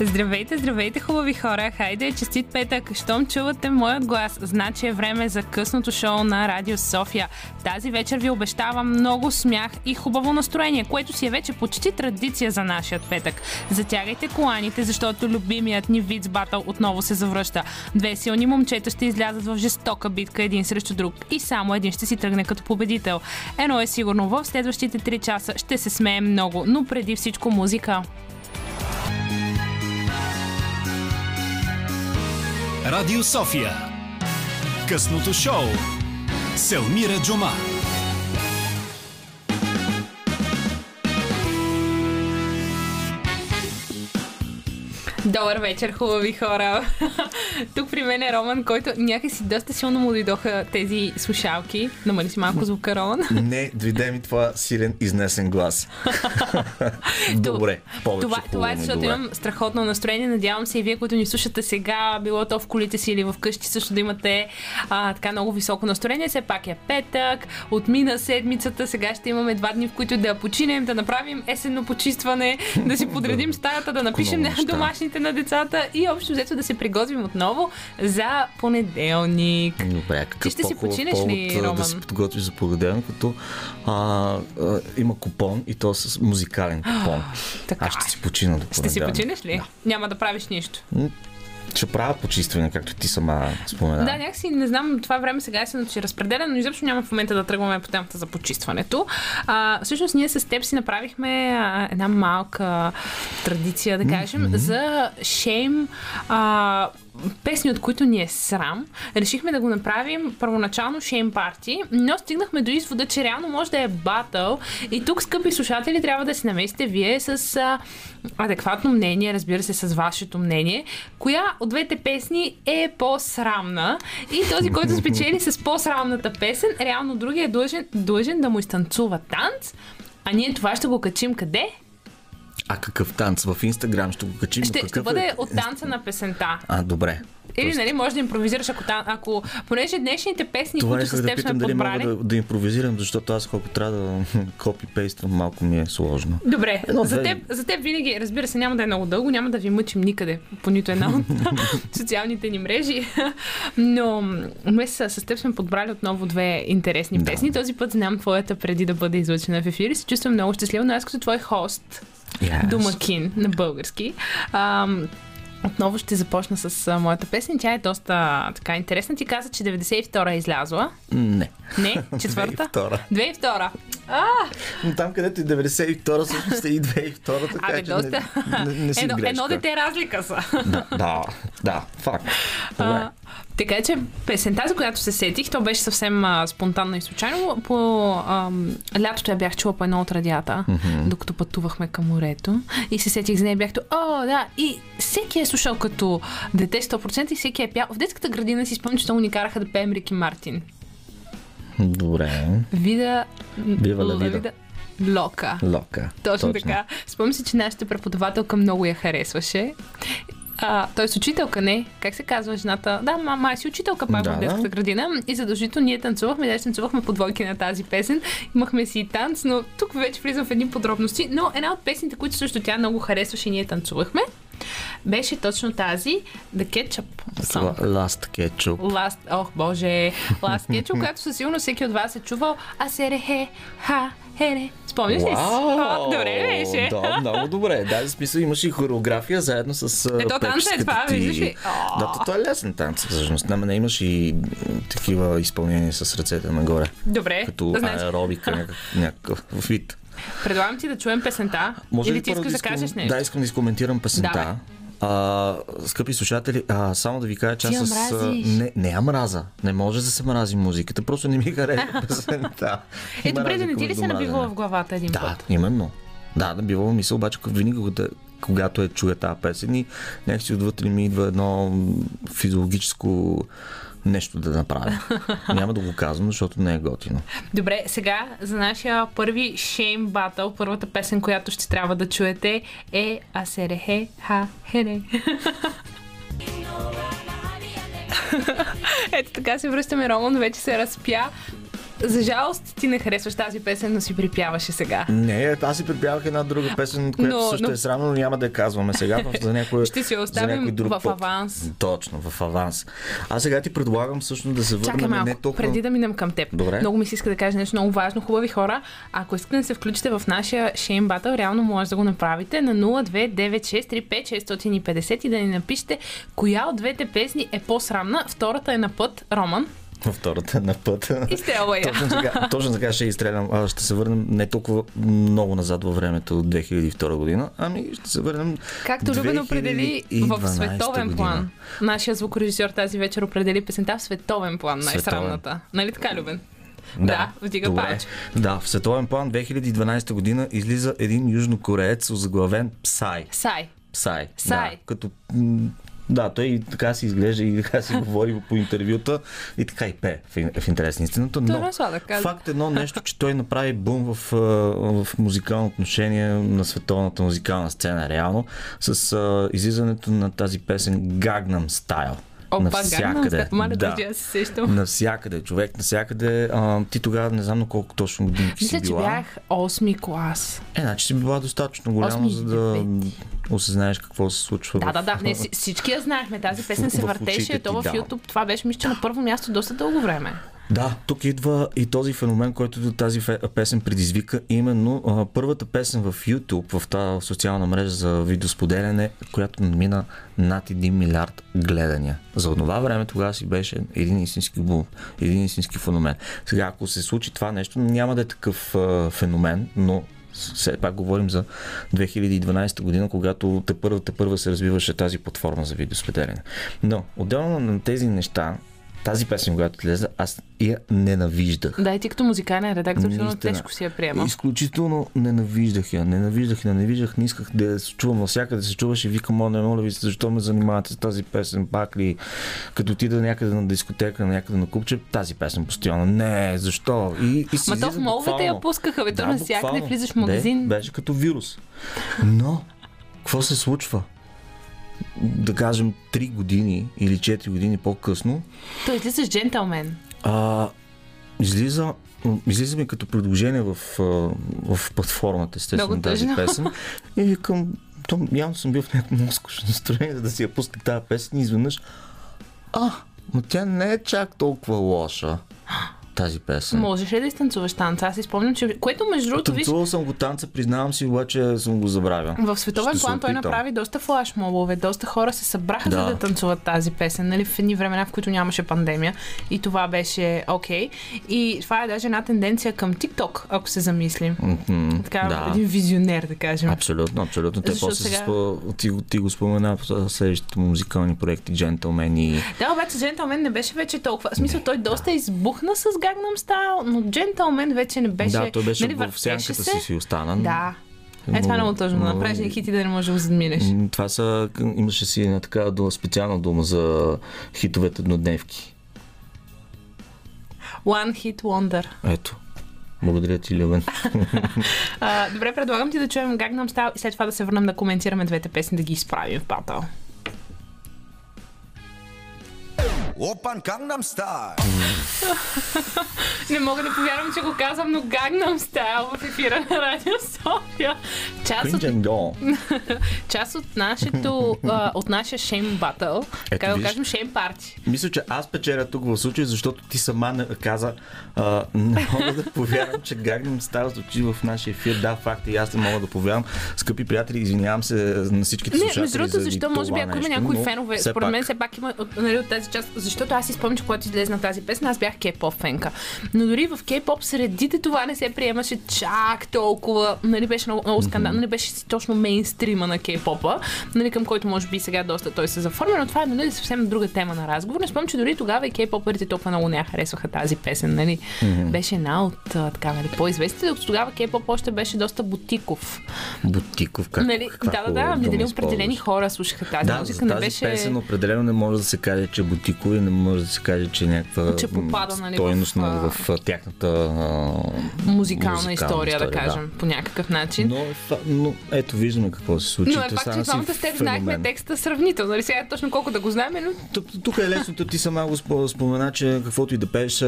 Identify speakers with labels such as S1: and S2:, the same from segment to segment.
S1: Здравейте, здравейте, хубави хора! Хайде, честит петък! Щом чувате моят глас, значи е време за късното шоу на Радио София. Тази вечер ви обещавам много смях и хубаво настроение, което си е вече почти традиция за нашия петък. Затягайте коланите, защото любимият ни вид батъл отново се завръща. Две силни момчета ще излязат в жестока битка един срещу друг и само един ще си тръгне като победител. Едно е сигурно, в следващите 3 часа ще се смеем много, но преди всичко музика.
S2: Радио София. Късното шоу. Селмира Джума.
S1: Добър вечер, хубави хора! Тук при мен е Роман, който някакси доста силно му дойдоха тези слушалки. Намали си малко звука, Роман.
S3: Не, дойде ми това силен изнесен глас. добре, повече
S1: Това, това е защото
S3: добре.
S1: имам страхотно настроение. Надявам се и вие, които ни слушате сега, било то в колите си или в къщи, също да имате а, така много високо настроение. Все пак е петък, отмина седмицата, сега ще имаме два дни, в които да починем, да направим есенно почистване, да си подредим стаята, да напишем
S3: много
S1: домашните на децата и общо взето да се приготвим отново за понеделник.
S3: Добре, какъв
S1: Ти ще си починеш
S3: повод,
S1: ли, Роман?
S3: Да се подготвиш за понеделник, като а, а, има купон и то с музикален купон.
S1: Така
S3: Аз ще си почина до
S1: Ще си починеш ли? Няма да правиш нищо.
S3: Ще правя почистване, както ти сама спомена.
S1: Да, някакси не знам, това време сега е се разпределя, но изобщо няма в момента да тръгваме по темата за почистването. А, всъщност ние с теб си направихме а, една малка традиция, да кажем, mm-hmm. за шейм а, песни, от които ни е срам. Решихме да го направим първоначално шейм парти, но стигнахме до извода, че реално може да е батъл и тук, скъпи слушатели, трябва да се намесите вие с а, адекватно мнение, разбира се, с вашето мнение, коя от двете песни е по-срамна и този, който спечели с по-срамната песен, реално другия е длъжен, длъжен да му изтанцува танц, а ние това ще го качим къде?
S3: А какъв танц? В Инстаграм ще го качим.
S1: Ще, ще бъде
S3: е?
S1: от танца на песента.
S3: А, добре.
S1: Или,
S3: Тоест,
S1: нали, може да импровизираш, ако, та- ако понеже днешните песни,
S3: Това
S1: които с
S3: исках да
S1: теб сме
S3: питам дали
S1: подбрали...
S3: мога да, да импровизирам, защото аз колко трябва да копипействам, малко ми е сложно.
S1: Добре,
S3: Едно,
S1: за теб, за теб винаги, разбира се, няма да е много дълго, няма да ви мъчим никъде по нито една от социалните ни мрежи, но днес с с теб сме подбрали отново две интересни
S3: Да.
S1: песни. Този път знам твоята преди да бъде излъчена в ефир и се чувствам много щастлива, но аз като твой хост,
S3: Yes.
S1: домакин на български, ам, отново ще започна с а, моята песен. Тя е доста така интересна. Ти каза, че 92-а е излязла.
S3: Не.
S1: Не, четвърта.
S3: 2002.
S1: 2002. А,
S3: Но там, където и 92-та, всъщност е и 202-та, така
S1: Абе,
S3: че
S1: доста.
S3: не, не, не си
S1: едно,
S3: грешка.
S1: едно дете разлика са.
S3: Да, да, да, факт.
S1: А, така че песента, за която се сетих, то беше съвсем а, спонтанно и случайно. По ам, лятото я бях чула по едно от радията, mm-hmm. докато пътувахме към морето. И се сетих за нея, бях то, о, да. И всеки е слушал като дете 100% и всеки е пял. В детската градина си спомням, че много ни караха да пеем Рики Мартин.
S3: Добре.
S1: Вида...
S3: Бива ла вида.
S1: вида. Лока.
S3: Лока.
S1: Точно, така. Спомням си, че нашата преподавателка много я харесваше. А, той с учителка, не. Как се казва жената? Да, мама си учителка пак
S3: Да,
S1: в детската
S3: да.
S1: градина. И задължително ние танцувахме, даже танцувахме по двойки на тази песен. Имахме си и танц, но тук вече влизам в едни подробности. Но една от песните, които също тя много харесваше и ние танцувахме, беше точно тази The Ketchup Song.
S3: Last Ketchup.
S1: Last, ох боже, Last Ketchup, която със сигурност всеки от вас е чувал Асерехе, ха, хере. Спомняш ли си? Добре беше?
S3: Да, много добре. Да, в смисъл имаш и хореография заедно с
S1: Ето, танца е това, виждаш ли?
S3: Да, то, е лесен танц, всъщност. Не, не имаш и такива изпълнения с ръцете нагоре.
S1: Добре,
S3: Като аеробика, някакъв, вид.
S1: Предлагам ти да чуем песента.
S3: Може
S1: Или
S3: ли
S1: ти искаш да кажеш нещо?
S3: Да, искам да изкоментирам песента.
S1: Давай.
S3: А, скъпи слушатели, а, само да ви кажа, че аз с... Не, не я мраза. Не може да се мрази музиката. Просто не ми харесва песента.
S1: Е, добре, да не ти ли се набивала в главата един
S3: Да,
S1: път?
S3: именно. Да, набивала ми се, обаче винаги когато, я чуя тази песен и някакси отвътре ми идва едно физиологическо нещо да направя. Няма да го казвам, защото не е готино.
S1: Добре, сега за нашия първи Shame Battle, първата песен, която ще трябва да чуете е Асерехе, ха, хере. Ето така се връщаме, Роман вече се разпя. За жалост ти не харесваш тази песен, но си припяваше сега.
S3: Не, аз си припявах една друга песен, която
S1: Но-
S3: също
S1: но-
S3: е срамно, но няма да я казваме сега. За някой,
S1: Ще си
S3: за
S1: оставим
S3: някой друг
S1: в
S3: път.
S1: аванс.
S3: Точно, в аванс. Аз сега ти предлагам всъщност да се
S1: Чакай
S3: върнем
S1: малко,
S3: не толкова...
S1: преди да минем към теб.
S3: Добре.
S1: Много ми се иска да кажа нещо много важно. Хубави хора, ако искате да се включите в нашия Shame Battle, реално може да го направите на 029635650 и да ни напишете коя от двете песни е по-срамна. Втората е на път, Роман.
S3: Във втората на път.
S1: И я.
S3: Точно така, точно така ще изстрелям. А, ще се върнем не толкова много назад във времето от 2002 година, ами ще се върнем
S1: Както Любен определи в
S3: 2012
S1: световен
S3: година.
S1: план. Нашия звукорежисьор тази вечер определи песента в световен план, най-срамната. Нали така, Любен? Да, вдига
S3: Добре.
S1: палец.
S3: Да, в световен план 2012 година излиза един южнокореец, озаглавен Псай.
S1: Сай.
S3: Псай.
S1: Псай.
S3: Да, като да, той и така си изглежда и така си говори по интервюта и така и пее в, ин- в интерес на истината. Но
S1: е сладък,
S3: факт едно нещо, че той направи бум в, в музикално отношение на световната музикална сцена, реално, с излизането на тази песен Gangnam Style.
S1: Опа,
S3: Навсякъде.
S1: Маля,
S3: Да.
S1: да. се сещам.
S3: Навсякъде, човек, навсякъде. А, ти тогава не знам на колко точно годинки
S1: Мисля,
S3: си
S1: че
S3: била.
S1: бях 8 клас.
S3: Е, значи си била достатъчно голяма,
S1: Осми
S3: за
S1: и
S3: да осъзнаеш какво се случва.
S1: Да,
S3: в-
S1: да, да. Не, си- всички я знаехме. Тази песен се
S3: в
S1: въртеше.
S3: очите
S1: То в
S3: ти, да.
S1: YouTube. Това беше, мисля, че на първо място доста дълго време.
S3: Да, тук идва и този феномен, който тази фе- песен предизвика. Именно първата песен в YouTube, в тази социална мрежа за видеосподеляне, която намина над 1 милиард гледания. За това време тогава си беше един истински бум, един истински феномен. Сега, ако се случи това нещо, няма да е такъв феномен, но все пак говорим за 2012 година, когато те първа, те първа се развиваше тази платформа за видеосподеляне. Но, отделно на тези неща, тази песен, когато излезе, аз я ненавиждах.
S1: Да, и ти като музикален редактор, сигурно тежко си я приема.
S3: Изключително ненавиждах я. Ненавиждах ненавиждах, не исках да я чувам навсякъде. Се чуваше и викам, моля, моля ви, се, защо ме занимавате с тази песен, пак ли? Като отида някъде на дискотека, някъде на купче, тази песен постоянно. Не, защо? И, и си
S1: Ма то в моловете я пускаха, бе, то
S3: Да,
S1: навсякъде влизаш в магазин.
S3: Бе, беше като вирус. Но, какво се случва? Да кажем, 3 години или 4 години по-късно,
S1: Той излиза с джентълмен.
S3: а, излиза, излиза ми като предложение в, в платформата, естествено,
S1: Много
S3: тази
S1: тъжно.
S3: песен. И викам, то, явно съм бил в някакво скучно настроение, да си я пусна тази песен и изведнъж, а, но тя не е чак толкова лоша, тази песен.
S1: Можеш ли да изтанцуваш танца? Аз си спомням, че... Което между другото, виж,
S3: Танцувал съм го танца, признавам си, обаче съм го забравил.
S1: в световен план той направи доста флашмобове. Доста хора се събраха
S3: Да.
S1: за да танцуват тази песен, нали, в едни времена, в които нямаше пандемия. И това беше окей. И това е даже една тенденция към TikTok, ако се замислим.
S3: Мгм,
S1: Така,
S3: да.
S1: един визионер, да кажем.
S3: Абсолютно, абсолютно. Те
S1: Защото
S3: после
S1: сега-
S3: спо... ти, го- ти го спомена в следващите му музикални проекти, джентълмени.
S1: Да, обаче Джентълмен не беше вече толкова. В смисъл, той доста избухна с Gangnam Style, но Джентълмен вече не беше.
S3: да, той беше
S1: нали,
S3: в сянката
S1: се.
S3: си си остана.
S1: Да. Е, това е
S3: Но-
S1: много тъжно.
S3: Но-
S1: направиш един хит и да не можеш да го задминеш.
S3: Това са, имаше си една така дума, специална дума за хитовете еднодневки.
S1: One Hit Wonder.
S3: Ето. Благодаря ти, Любен.
S1: А, добре, предлагам ти да чуем Gangnam Style и след това да се върнем да коментираме двете песни, да ги изправим в батъл.
S4: Опан Gangnam Style.
S1: Не мога да повярвам, че го казвам, но Gangnam Style в ефира на Радио София. Част от, част от нашето, а, от нашия Shame Battle, така да кажем Shame Party.
S3: Мисля, че аз печеля тук в случая, защото ти сама не- каза, а, не мога да повярвам, че Gangnam Style звучи в нашия ефир. Да, факт е, и аз не мога да повярвам. Скъпи приятели, извинявам се на всичките
S1: Не,
S3: слушатели.
S1: между другото, защо може би, ако има някои
S3: но
S1: фенове, според мен все пак има от, нали, от тази част, защото аз си спомням, че когато излезна тази песен, аз бях кей-поп фенка. Но дори в кей-поп средите това не се приемаше чак толкова, нали, беше много, много скандал, нали, беше си точно мейнстрима на кей-попа, нали, към който може би сега доста той се заформя, но това е нали, съвсем друга тема на разговор. Не спомням, че дори тогава и кей-поперите толкова много не харесваха тази песен, нали. Беше една от така, нали, по-известните, докато тогава кей-поп още беше доста бутиков.
S3: Бутиков, как,
S1: Нали, да, да, да, ами дали определени хора слушаха тази
S3: Да,
S1: музика,
S3: за
S1: не
S3: тази
S1: беше...
S3: песен определено не може да се каже, че е и не може да се каже, че е някаква
S1: Че попада, нали,
S3: стойност
S1: в,
S3: в, в, тяхната а,
S1: музикална, история, да кажем, по някакъв начин.
S3: Но, е но ето виждаме какво се случи.
S1: Но е факт, че двамата с теб знаехме текста сравнително. Нали сега точно колко да го знаем, но
S3: Тук, е лесното, ти сама го спо- спомена, че каквото и да пееш,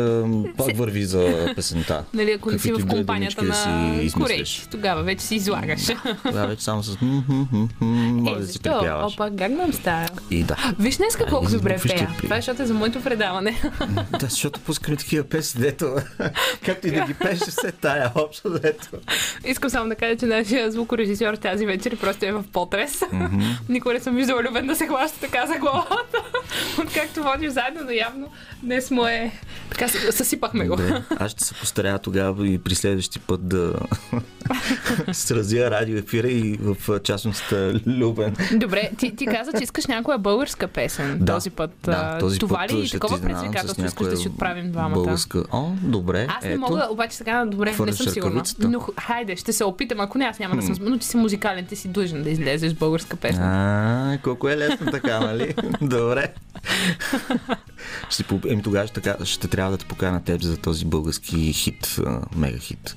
S3: пак върви за песента.
S1: нали, ако не си в
S3: да е
S1: компанията
S3: да
S1: на корейци, тогава вече си излагаш.
S3: Да, вече само с може
S1: Е,
S3: да си припяваш.
S1: Опа, Gangnam Style.
S3: И да.
S1: Виж днеска
S3: Ай,
S1: колко добре пея. Това е защото е за моето предаване.
S3: Да, защото пускаме такива песни, дето, както и да ги пееш, все тая общо, дето.
S1: Искам само да кажа, че нашия звукорежисьор тази вечер просто е в потрес. Никога не съм виждала Любен да се хваща така за главата. Откакто водим заедно, но явно днес му е... Така съсипахме го.
S3: Добре, аз ще се постаря тогава и при следващи път да сразя радио ефира и в частност Любен.
S1: Добре, ти, ти каза, че искаш някоя българска песен
S3: Да,
S1: този път.
S3: Да, този
S1: Това ли такова предизвикателство искаш да си отправим двамата?
S3: Българска. О, добре.
S1: Аз не
S3: ето.
S1: мога, обаче сега добре, не
S3: Хвърляш
S1: съм сигурна. Но хайде, ще се опитам. Ако не, аз няма да съм. Но ти си музикален, ти си длъжен да излезеш българска песен.
S3: А, колко е лесно така, нали? Добре. Ще, еми тогава ще, така, ще трябва да те покана теб за този български хит, мега хит,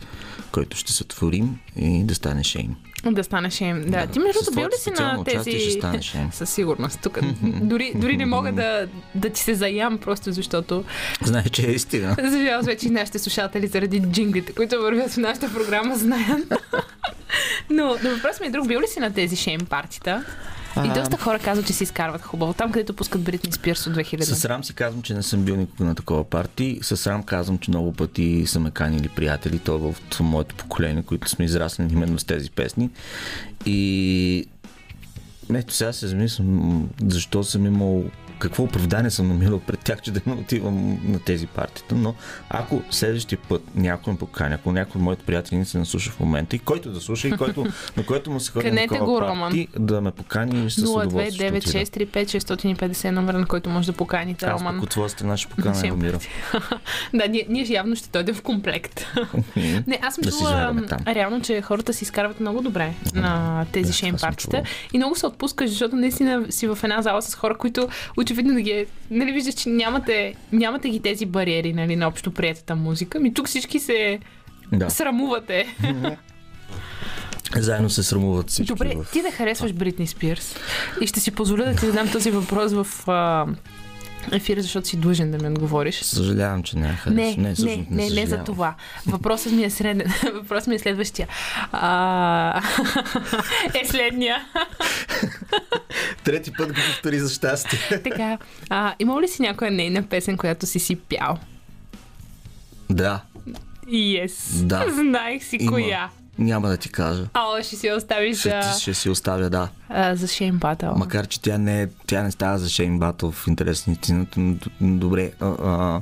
S3: който ще сътворим и да стане шейм.
S1: Да станеш им. Да.
S3: Да,
S1: Ти между другото бил ли си на тези...
S3: ще станеш им.
S1: Със сигурност. Тук дори, дори не мога да, да ти се заям, просто защото
S3: Знае, че е истина.
S1: за жалост вече и нашите слушатели заради джинглите, които вървят в нашата програма, знаят. Но, но въпрос ми е друг. Бил ли си на тези шейм партита? И доста хора казват, че си изкарват хубаво. Там, където пускат Бритни Спирс от 2000.
S3: С срам си казвам, че не съм бил никога на такова парти. С срам казвам, че много пъти са ме канили приятели, то в моето поколение, които сме израснали именно с тези песни. И ето сега се замислям, защо съм имал какво оправдание съм намирал пред тях, че да не отивам на тези партита, но ако следващия път някой ме покани, ако някой от моите приятели не се наслуша в момента и който да слуша и който, на който му се ходи на такова парти, да ме покани с удоволствие. ще отида.
S1: 029635650 номер, на който може да поканите
S3: Аз
S1: Роман.
S3: пък от твоя страна ще Елмира.
S1: Да, ние, ние явно ще дойдем в комплект. Не, аз съм
S3: Да
S1: чула реално, че хората си изкарват много добре на тези шейм партита. И много се отпускаш, защото наистина си в една зала с хора, които очевидно да ги е... Нали виждаш, че нямате, нямате ги тези бариери нали, на общо приятата музика. Ми тук всички се
S3: Да.
S1: срамувате.
S3: Заедно се срамуват всички.
S1: Добре,
S3: в...
S1: ти да харесваш Бритни Спирс и ще си позволя да ти задам този въпрос в а, ефира, защото си длъжен да ми отговориш.
S3: Съжалявам, че не я
S1: Не, не, не,
S3: всъщност
S1: не, не, за това. Въпросът ми е среден. Въпросът ми е следващия. А... е следния.
S3: Трети път го повтори за щастие.
S1: така, а, имал ли си някоя нейна песен, която си си пял?
S3: да,
S1: Yes.
S3: Да.
S1: Знаех си
S3: Има.
S1: коя.
S3: Няма да ти кажа.
S1: А, ще си оставиш
S3: Ще,
S1: за,
S3: ще си оставя, да.
S1: а, за Шейн Батъл.
S3: Макар, че тя не, тя не става за Шейн Батъл в интерес на истината, добре. А, а,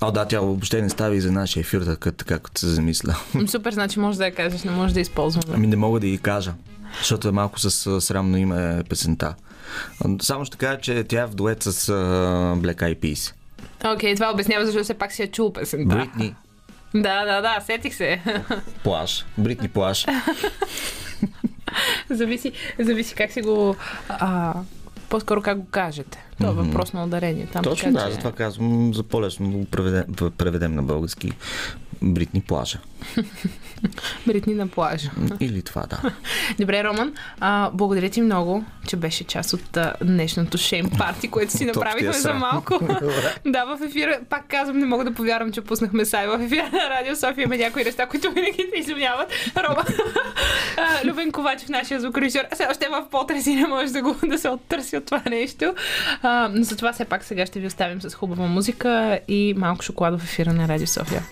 S3: а, да, тя въобще не става и за нашия ефир, така, така като се замисля.
S1: Супер, значи може да я кажеш, не може да използваме.
S3: Ами не мога да ги кажа, защото е малко с срамно име песента. А, Само ще кажа, че тя е в дует с а, Black Eyed Peas.
S1: Окей, това обяснява, защото все пак си е чул песента.
S3: Бритни
S1: Да, да, да, сетих се.
S3: Плаш. Бритни Плаш.
S1: зависи, зависи как си го... А, по-скоро как го кажете. Това е въпрос на ударение. Там,
S3: Точно
S1: така,
S3: да,
S1: че-
S3: затова казвам за по-лесно да го преведем, преведем на български Бритни Плажа.
S1: Бритни на плажа.
S3: Или това, да.
S1: Добре, Роман, а, благодаря ти много, че беше част от а, днешното шейм парти, което си направихме за малко. да, в ефира, пак казвам, не мога да повярвам, че пуснахме сай в ефира на Радио София. Има някои неща, които винаги се изумяват. Роман, а, Любен Ковачев, нашия звукорежисьор, все още е в потрес и не може да, го, да се оттърси от това нещо. А, но затова все пак сега ще ви оставим с хубава музика и малко шоколад в ефира на Радио София.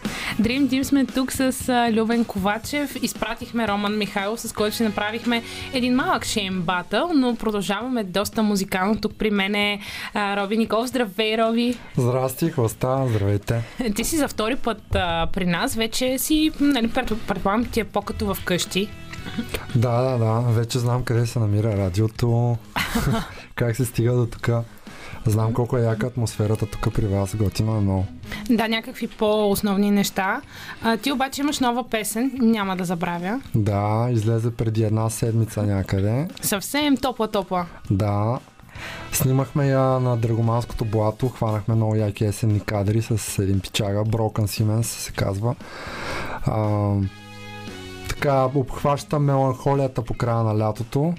S1: Dream Team сме тук с Любен Ковачев. Изпратихме Роман Михайлов, с който си направихме един малък шейм батъл, но продължаваме доста музикално. Тук при мен е Роби Никол. Здравей, Роби!
S5: Здрасти, какво става? Здравейте.
S1: Ти си за втори път а, при нас. Вече си, нали, пред- предполагам, ти е по-като вкъщи.
S5: Да, да, да, вече знам къде се намира радиото, как се стига до тук. Знам колко е яка атмосферата тук при вас, готино е много.
S1: Да, някакви по-основни неща. А, ти обаче имаш нова песен, няма да забравя.
S5: Да, излезе преди една седмица някъде.
S1: Съвсем топла-топла.
S5: Да, Снимахме я на Драгоманското блато, хванахме много яки есенни кадри с един пичага, Broken Siemens се казва. А, така, обхваща меланхолията по края на лятото.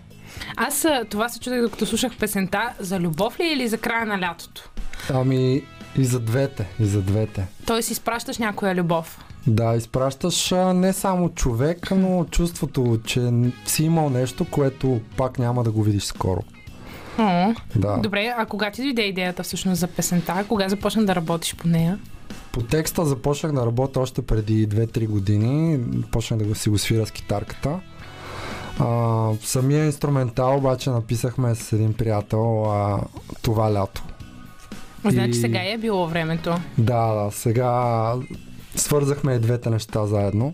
S1: Аз това се чудех докато слушах песента. За любов ли или за края на лятото?
S5: Ами и за двете, и за двете.
S1: Той си изпращаш някоя любов.
S5: Да, изпращаш не само човек, но чувството, че си имал нещо, което пак няма да го видиш скоро.
S1: О,
S5: Да.
S1: Добре, а кога ти дойде идеята всъщност за песента? Кога започна да работиш по нея?
S5: По текста започнах да работя още преди 2-3 години. Почнах да си го свира с китарката. А, самия инструментал обаче написахме с един приятел а, това лято.
S1: Значи
S5: И-
S1: сега е било времето.
S5: Да, да, сега свързахме и двете неща заедно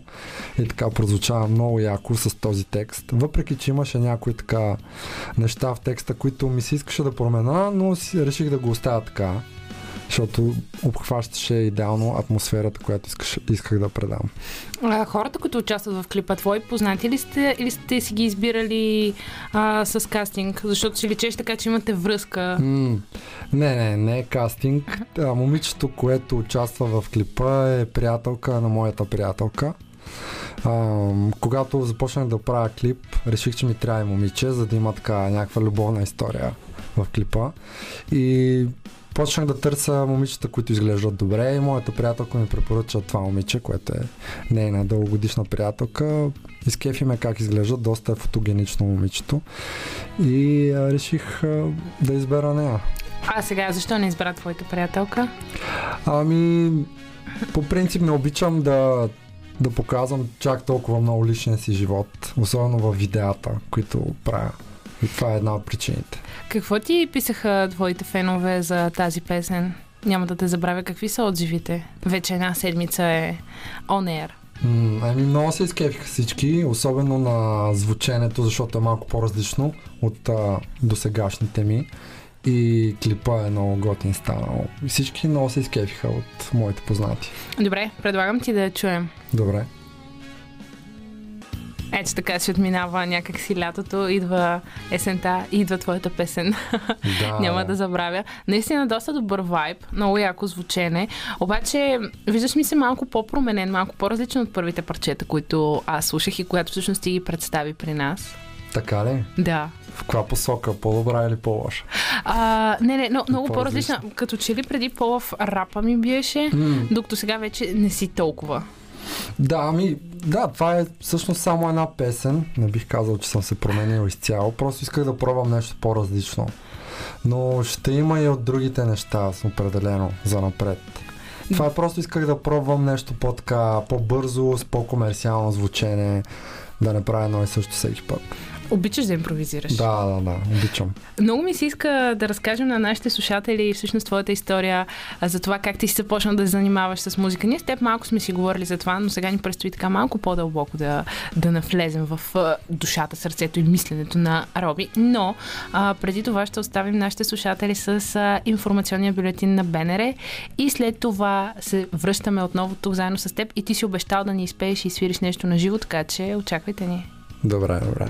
S5: и така прозвучава много яко с този текст. Въпреки, че имаше някои така неща в текста, които ми се искаше да промена, но си реших да го оставя така, защото обхващаше идеално атмосферата, която искаш, исках да предам.
S1: А, хората, които участват в клипа, твои познати ли сте или сте си ги избирали а, с кастинг? Защото си личеш така, че имате връзка.
S5: М, не, не, не е кастинг. А, момичето, което участва в клипа е приятелка на моята приятелка. А, когато започнах да правя клип, реших, че ми трябва и момиче, за да има така някаква любовна история в клипа. И почнах да търся момичета, които изглеждат добре и моята приятелка ми препоръча това момиче, което е нейна дългогодишна приятелка. Изкефи ме как изглежда, доста е фотогенично момичето. И а, реших а, да избера нея.
S1: А сега, защо не избра твоята приятелка?
S5: Ами, по принцип не обичам да, да показвам чак толкова много личния си живот, особено в видеята, които правя. И това е една от причините.
S1: Какво ти писаха твоите фенове за тази песен? Няма да те забравя какви са отзивите. Вече една седмица е on air.
S5: Ами много се изкефиха всички, особено на звученето, защото е малко по-различно от а, досегашните ми. И клипа е много готин станал. Всички много се изкефиха от моите познати.
S1: Добре, предлагам ти да чуем.
S5: Добре.
S1: Ето така се отминава някакси лятото, идва есента, идва твоята песен.
S5: Да,
S1: Няма да забравя. Наистина доста добър вайб, много яко звучене. Обаче, виждаш ми се малко по-променен, малко по-различен от първите парчета, които аз слушах и която всъщност ти ги представи при нас.
S5: Така ли?
S1: Да.
S5: В каква посока? По-добра или по-лоша?
S1: А, не, не, но, много
S5: по-различна?
S1: по-различна. Като че ли преди по-в рапа ми беше,
S5: М,
S1: докато сега вече не си толкова.
S5: Да, ами, да, това е всъщност само една песен. Не бих казал, че съм се променил изцяло. Просто исках да пробвам нещо по-различно. Но ще има и от другите неща, определено, за напред. Това е просто исках да пробвам нещо по-така, по-бързо, с по-комерциално звучене, да не правя едно и също всеки път.
S1: Обичаш да импровизираш.
S5: Да, да, да, обичам.
S1: Много ми се иска да разкажем на нашите слушатели всъщност твоята история за това как ти си започнал да се занимаваш с музика. Ние с теб малко сме си говорили за това, но сега ни предстои така малко по-дълбоко да, да навлезем в душата, сърцето и мисленето на Роби. Но а, преди това ще оставим нашите слушатели с а, информационния бюлетин на БНР и след това се връщаме отново тук заедно с теб и ти си обещал да ни изпееш и свириш нещо на живо, така че очаквайте ни.
S5: Добре, добре.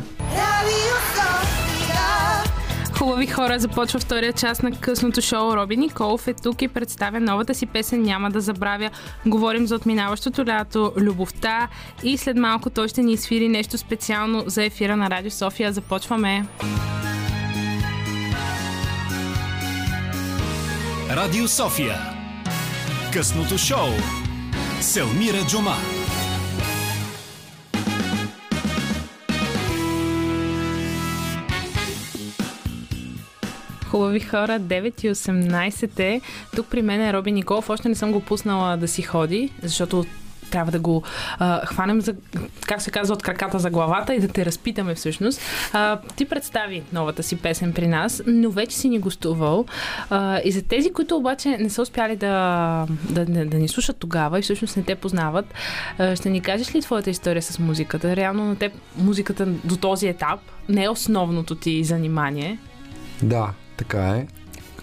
S1: Хубави хора, започва втория част на късното шоу. Роби Николов е тук и представя новата си песен Няма да забравя. Говорим за отминаващото лято, любовта и след малко той ще ни свири нещо специално за ефира на Радио София. Започваме.
S2: Радио София. Късното шоу. Селмира Джума.
S1: Хубави хора, 9 и 18 е. Тук при мен е Роби Николов. Още не съм го пуснала да си ходи, защото трябва да го а, хванем, за, как се казва, от краката за главата и да те разпитаме всъщност. А, ти представи новата си песен при нас, но вече си ни гостувал. А, и за тези, които обаче не са успяли да, да, да, да ни слушат тогава и всъщност не те познават, а, ще ни кажеш ли твоята история с музиката? Реално на теб музиката до този етап не е основното ти занимание.
S5: Да, така е.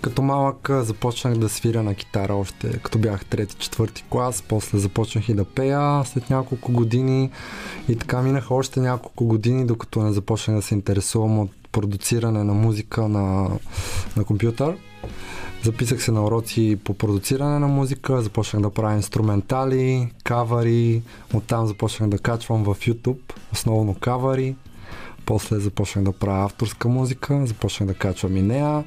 S5: Като малък започнах да свиря на китара още като бях трети, четвърти клас, после започнах и да пея след няколко години и така минаха още няколко години, докато не започнах да се интересувам от продуциране на музика на, на компютър. Записах се на уроци по продуциране на музика, започнах да правя инструментали, кавари, оттам започнах да качвам в YouTube, основно кавари, после започнах да правя авторска музика, започнах да качвам и нея.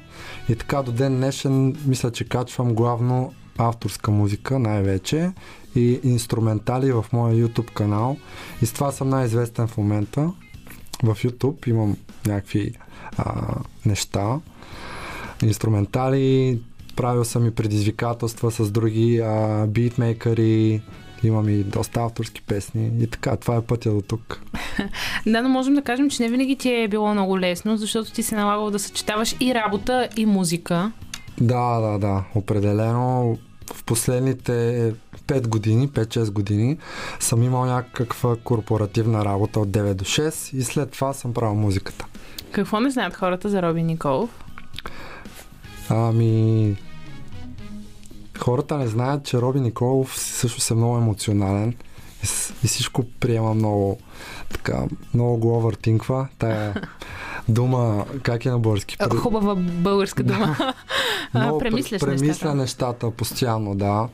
S5: И така до ден днешен мисля, че качвам главно авторска музика най-вече и инструментали в моя YouTube канал. И с това съм най-известен в момента. В YouTube имам някакви а, неща, инструментали, правил съм и предизвикателства с други а, битмейкъри, имам и доста авторски песни и така, това е пътя до тук.
S1: Да, но можем да кажем, че не винаги ти е било много лесно, защото ти се налагало да съчетаваш и работа, и музика.
S5: Да, да, да, определено в последните 5 години, 5-6 години съм имал някаква корпоративна работа от 9 до 6 и след това съм правил музиката.
S1: Какво не знаят хората за Роби Николов?
S5: Ами, хората не знаят, че Роби Николов също е много емоционален и, всичко приема много така, много го овъртинква. Тая дума, как е на български?
S1: Хубава българска дума. А,
S5: Много
S1: Премисляш
S5: пр- премисля
S1: нещата.
S5: нещата постоянно, да.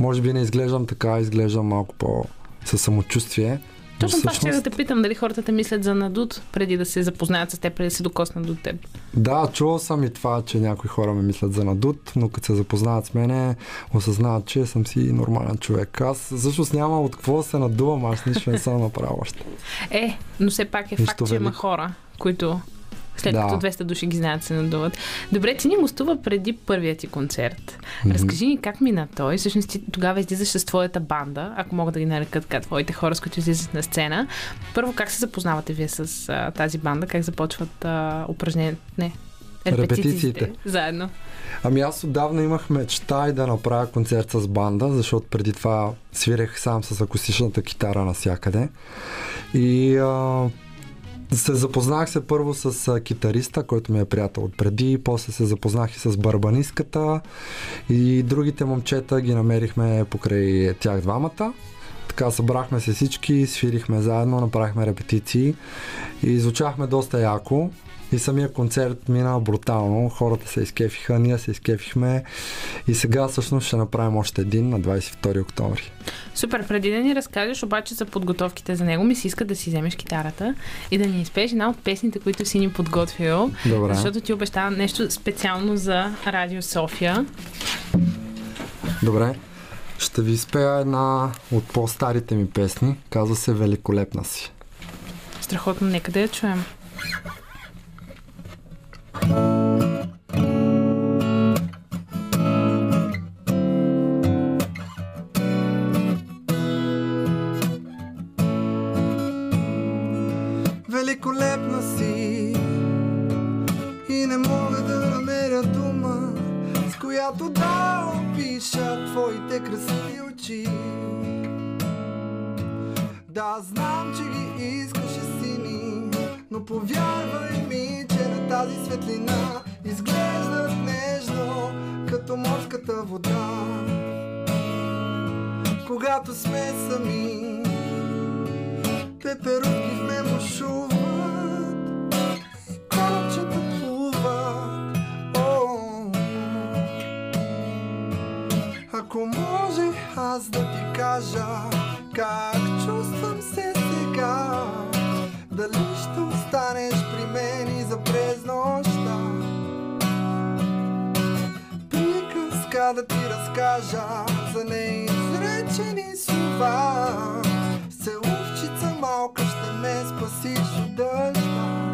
S5: Може би не изглеждам така, изглеждам малко по със самочувствие. Но
S1: Точно това ще
S5: всъщност-
S1: да те питам, дали хората те мислят за надут, преди да се запознаят с теб, преди да се докоснат до теб.
S5: Да, чувал съм и това, че някои хора ме мислят за надут, но като се запознават с мене, осъзнават, че съм си нормален човек. Аз всъщност няма от какво да се надувам, аз нищо не съм направил още.
S1: Е, но все пак е
S5: Нищо
S1: факт, че има хора, които след
S5: Да.
S1: като 200 души ги знаят, се надуват. Добре, ти ни гостува преди първият ти концерт. Разкажи ни как мина той. Всъщност ти тогава излизаш с твоята банда, ако мога да ги нарека така, твоите хора, с които излизат на сцена. Първо, как се запознавате вие с а, тази банда? Как започват а, упражненията? Не,
S5: Репетициите.
S1: Заедно.
S5: Ами аз отдавна имах мечта и да направя концерт с банда, защото преди това свирех сам с акустичната китара навсякъде. И а, се запознах се първо с китариста, който ми е приятел от преди, после се запознах и с барбанистката и другите момчета ги намерихме покрай тях двамата. Така събрахме се всички, свирихме заедно, направихме репетиции и звучахме доста яко. И самия концерт мина брутално, хората се изкефиха, ние се изкефихме и сега всъщност ще направим още един на 22 октомври.
S1: Супер, преди да ни разкажеш обаче за подготовките за него, ми се иска да си вземеш китарата и да ни изпееш една от песните, които си ни подготвил.
S5: Добре.
S1: Защото ти обещава нещо специално за Радио София.
S5: Добре. Ще ви изпея една от по-старите ми песни. Казва се Великолепна си.
S1: Страхотно, нека да я чуем.
S6: Великолепна си. И не мога да намеря дума С която да опиша твоите красиви очи. Да, знам, че ги искаш и сини Но повярвай ми, тази светлина Изглеждат нежно, като морската вода Когато сме сами Пеперутки в ме бушуват и корабчета плуват. О, Ако може аз да ти кажа как чувствам се сега, дали ще останеш при мен и за през нощта. Приказка да ти разкажа за неизречени слова. С Целувчица малка ще ме спасиш от дъжда.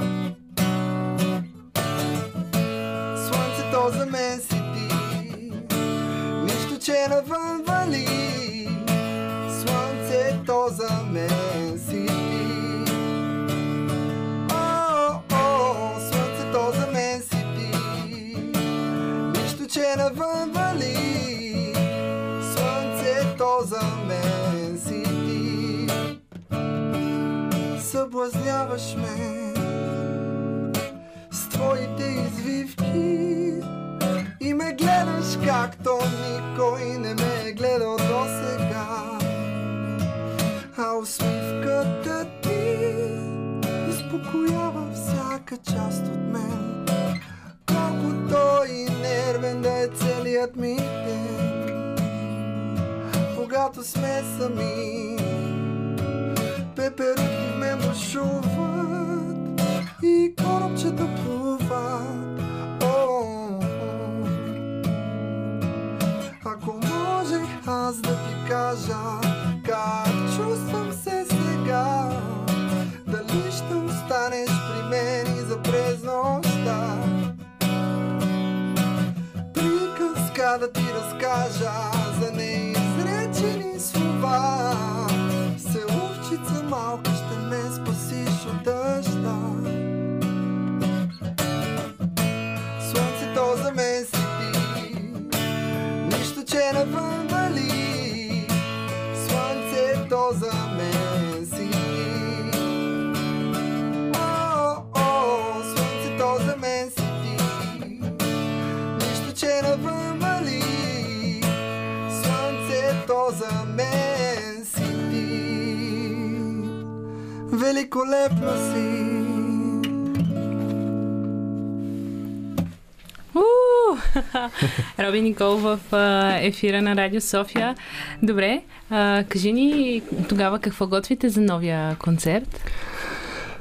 S6: Слънцето за мен си ти, нищо, че навън вали. Навън вали. Слънцето за мен си ти. Съблазняваш ме с твоите извивки и ме гледаш както никой не ме е гледал до сега. А усмивката ти успокои изброява всяка част от мен. Колко той нервен да е целият ми ден. Когато сме сами, пеперутки в мен бушуват и корабчета плуват. Ако можех аз да ти кажа как чувствам се сега, дали ще останеш при мен и за през нощта. Приказка да ти разкажа за неизречени слова. Селовчица малка ще ме спасиш от дъжда. Великолепна си.
S1: Роби Никол в ефира на Радио София. Добре, кажи ни тогава какво готвите за новия концерт?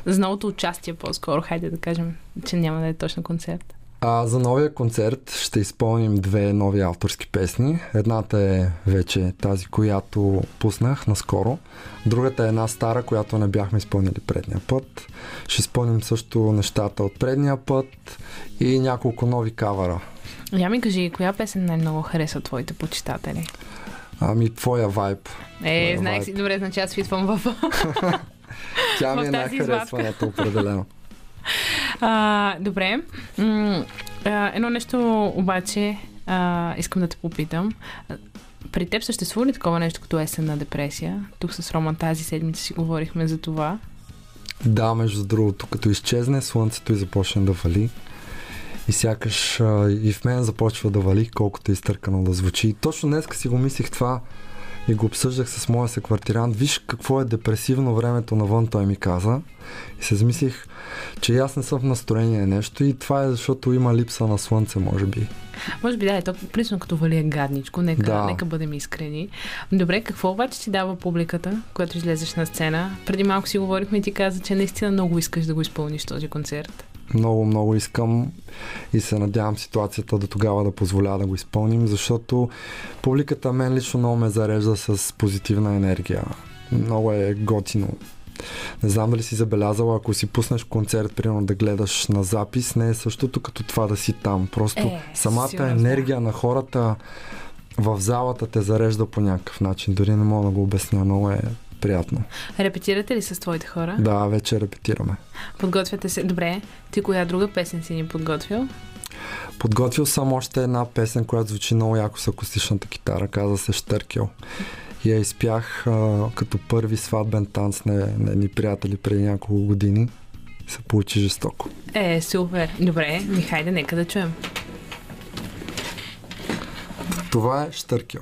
S1: За новото участие по-скоро, хайде да кажем, че няма да е точно концерт.
S5: А за новия концерт ще изпълним две нови авторски песни. Едната е вече тази, която пуснах наскоро. Другата е една стара, която не бяхме изпълнили предния път. Ще изпълним също нещата от предния път и няколко нови кавара.
S1: Я ми кажи, коя песен най-много хареса твоите почитатели?
S5: Ами, твоя вайб.
S1: Е,
S5: Твоя
S1: знаех си, добре, значи аз фитвам в...
S5: Тя ми е най-харесваната, определено.
S1: А, добре. А, едно нещо обаче а, искам да те попитам. При теб съществува ли такова нещо като есенна депресия? Тук с Роман тази седмица си говорихме за това.
S5: Да, между другото, като изчезне слънцето и започне да вали. И сякаш а, и в мен започва да вали, колкото е изтъркано да звучи. И точно днес си го мислих това и го обсъждах с моя секвартирант. Виж какво е депресивно времето навън, той ми каза. И се замислих, че аз не съм в настроение нещо и това е защото има липса на слънце, може би.
S1: Може би да, е то принципно като вали е гадничко, нека,
S5: Да.
S1: нека бъдем искрени. Добре, какво обаче ти дава публиката, когато излезеш на сцена? Преди малко си говорихме и ти каза, че наистина много искаш да го изпълниш този концерт.
S5: Много, много искам и се надявам ситуацията до тогава да позволя да го изпълним, защото публиката мен лично много ме зарежда с позитивна енергия. Много е готино. Не знам дали си забелязала, ако си пуснеш концерт, примерно да гледаш на запис, не е същото като това да си там. Просто
S1: Е,
S5: самата
S1: сигурно,
S5: енергия на хората в залата те зарежда по някакъв начин. Дори не мога да го обясня, много е приятно.
S1: Репетирате ли с твоите хора?
S5: Да, вече репетираме.
S1: Подготвяте се. Добре, ти коя друга песен си ни подготвил?
S5: Подготвил съм още една песен, която звучи много яко с акустичната китара, каза се Штъркел. Я изпях а, като първи сватбен танц на, на едни приятели преди няколко години. Се получи жестоко.
S1: Е, супер. Добре, ми хайде, нека да чуем.
S5: Това е Штъркел.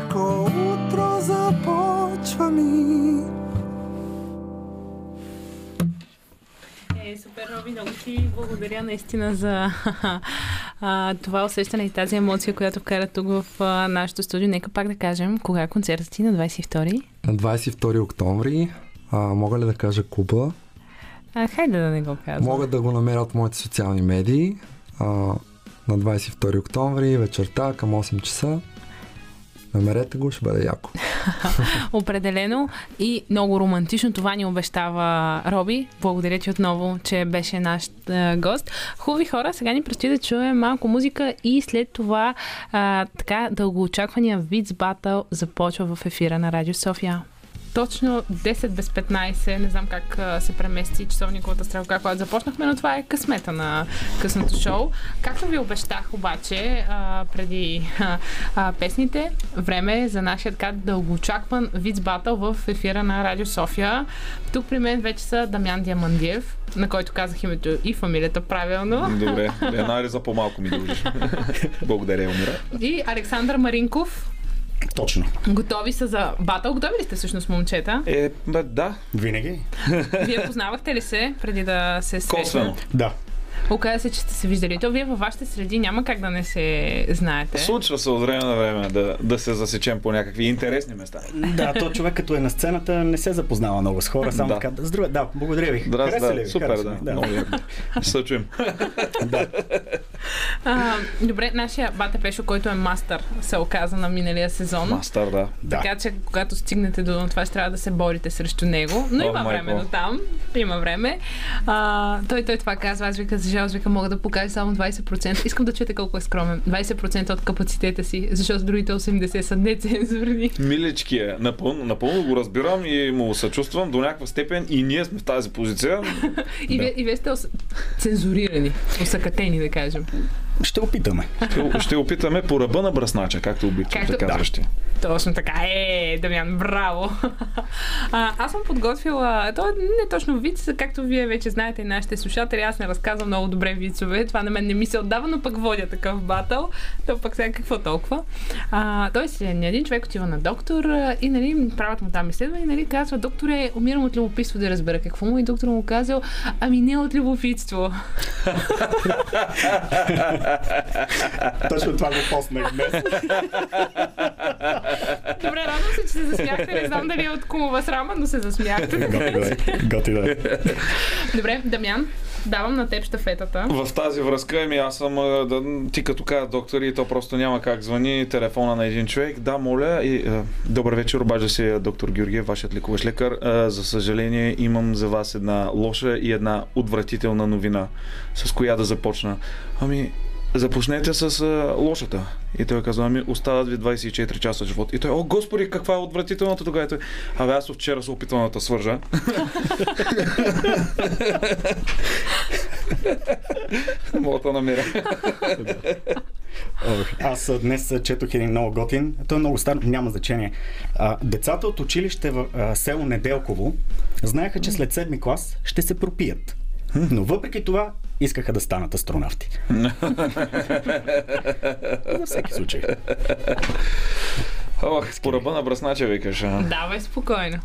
S6: Всяко утро започва ми
S1: Е, супер, Роби, много ти благодаря наистина за а, това усещане и тази емоция, която вкара тук в а, нашото студио. Нека пак да кажем, кога е концертът ти на 22-ри?
S5: На 22 октомври а, мога ли да кажа Куба?
S1: А, хайде да не го казвам.
S5: Могат да го намерят моите социални медии. А, на 22 октомври вечерта към 8 часа. Намерете го, ще бъде яко.
S1: Определено и много романтично. Това ни обещава Роби. Благодаря ти отново, че беше наш а, гост. Хубави хора, сега ни предстои да чуем малко музика и след това а, така дългоочаквания Виц Battle започва в ефира на Радио София. Точно 10 без 15, не знам как а, се премести часовниковата стрелка, когато започнахме, но това е късмета на късното шоу. Както ви обещах обаче а, преди а, а, песните, време е за нашия така дългоочакван Виц Батъл в ефира на Радио София. Тук при мен вече са Дамян Диамандиев, на който казах името и фамилията правилно.
S7: Добре, една риза по-малко ми дължиш. Благодаря, Умира.
S1: И Александър Маринков.
S8: Точно.
S1: Готови са за батъл. Готови ли сте всъщност, момчета?
S7: Е, бе, да,
S8: Винаги?
S1: Вие познавахте ли се преди да се
S7: косвено.
S1: срещнете?
S8: Да.
S1: Оказа се, че сте се виждали. То вие във вашите среди няма как да не се знаете.
S7: Случва се от време на време да, да се засечем по някакви интересни места.
S8: Да, то човек като е на сцената не се запознава много с хора, само
S7: Да.
S8: така. Здраве, да, благодаря ви. Хареса ли
S7: да,
S8: ви?
S7: супер,
S8: Хареса
S7: да.
S8: да.
S7: Много се чуем.
S1: А, добре, нашия Бате Пешо, който е мастър, се оказа на миналия сезон.
S7: Мастър, да.
S8: Да.
S1: Така че, когато стигнете до това, ще трябва да се борите срещу него. Но
S7: О,
S1: има време до там. Има време. А, той, той това казва. Аз вика, за жалост, вика, мога да покажа само 20%. Искам да чуете колко е скромен. 20% от капацитета си, защото другите 80% са нецензурни.
S7: Милички е. Напълно, напълно го разбирам и му съчувствам до някаква степен и ние сме в тази позиция.
S1: И, вие, и вие сте ос... цензурирани, осъкатени, да кажем.
S8: Ще опитаме.
S7: Ще, ще опитаме по ръба на бръснача, както
S1: Както-
S7: да казваш ти.
S1: Точно така. Е, Дамян, браво! а, аз съм подготвила, то е не точно виц, както вие вече знаете и нашите слушатели, аз не разказвам много добре вицове, това на мен не ми се отдава, но пък водя такъв батъл, то пък сега какво толкова. А, той си един човек отива на доктор и нали, правят му там изследване и нали, казва, докторе, умирам от любопитство да разбера какво му и доктор му казал, ами не от любопитство.
S8: Точно това го поснах днес.
S1: Добре, радвам се, че се засмяхте, не знам дали е от кумова срама, но се засмяхте.
S8: Готи да е. Е.
S1: Добре, Дамян, Давам на теб щафетата.
S7: В тази връзка, ми аз съм, да, ти като каза доктор и то просто няма как звъни телефона на един човек. Да, моля, и, а, добър вечер, обажда се доктор Георгиев, вашият лекуващ лекар. А, за съжаление имам за вас една лоша и една отвратителна новина. С коя да започна? Ами, започнете с а, лошата. И той казва, ами остават ви 24 часа живот. И той, о господи, каква е отвратителната тогава? Той, абе аз вчера се опитвам да те свържа. Мога да намеря.
S8: Аз днес четох един много готин. Той е много стар, няма значение. А, децата от училище в а, село Неделково знаеха, че след седми клас ще се пропият. Но въпреки това искаха да станат астронавти. За всеки случай.
S7: Ох, по ръба на бръснача викаш.
S1: Давай спокойно.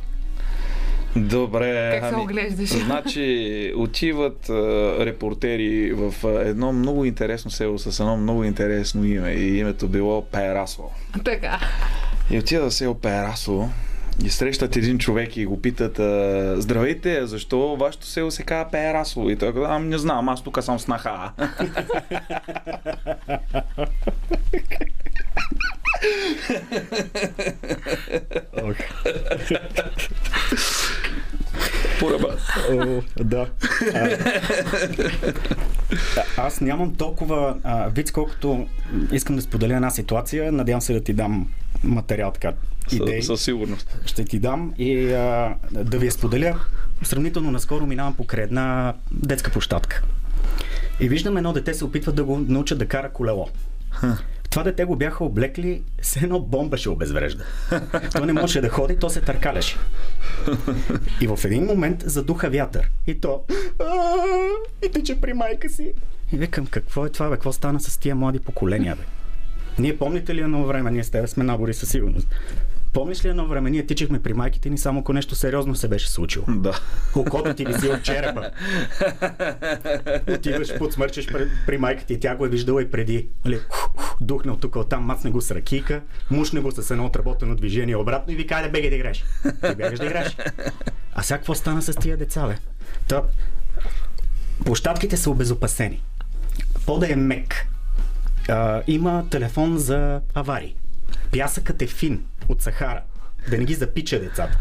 S7: Добре.
S1: Как се
S7: ами,
S1: оглеждаш?
S7: Значи, отиват а, репортери в а, едно много интересно село с едно много интересно име. И името било Перасо.
S1: Така.
S7: И отиват в село Перасо и срещат един човек и го питат Здравейте, защо вашето село се казва Перасо? И той казва, ами не знам, аз тук съм снаха.
S8: О, да. Аз нямам толкова вид, колкото искам да споделя една ситуация. Надявам се да ти дам материал така. Идеи.
S7: Със, със сигурност.
S8: Ще ти дам и а, да ви я споделя. Сравнително наскоро минавам покрай една детска площадка. И виждам едно дете се опитва да го научат да кара колело. Това дете го бяха облекли, с едно бомба ще обезврежда. То не можеше да ходи, то се търкаляше. И в един момент задуха вятър. И то и тече при майка си. И викам, какво е това, бе? Какво стана с тия млади поколения, бе? Ние помните ли едно време, ние с тебе сме набори със сигурност. Помниш ли едно време, ние тичахме при майките ни, само ако нещо сериозно се беше случило?
S7: Да.
S8: Окото ти виси от черепа. Отиваш, подсмърчаш при, при майка ти и тя го е виждала и преди. Нали, духнал тук оттам, мацне го с ракийка, мушне го с едно отработено движение обратно и ви каже, бегай да играеш. Ти бягаш да играеш. А сега какво стана с тия деца, бе? Та, площадките са обезопасени. Пода е мек. А, има телефон за аварии. Пясъкът е фин от Сахара. Да не ги запича децата.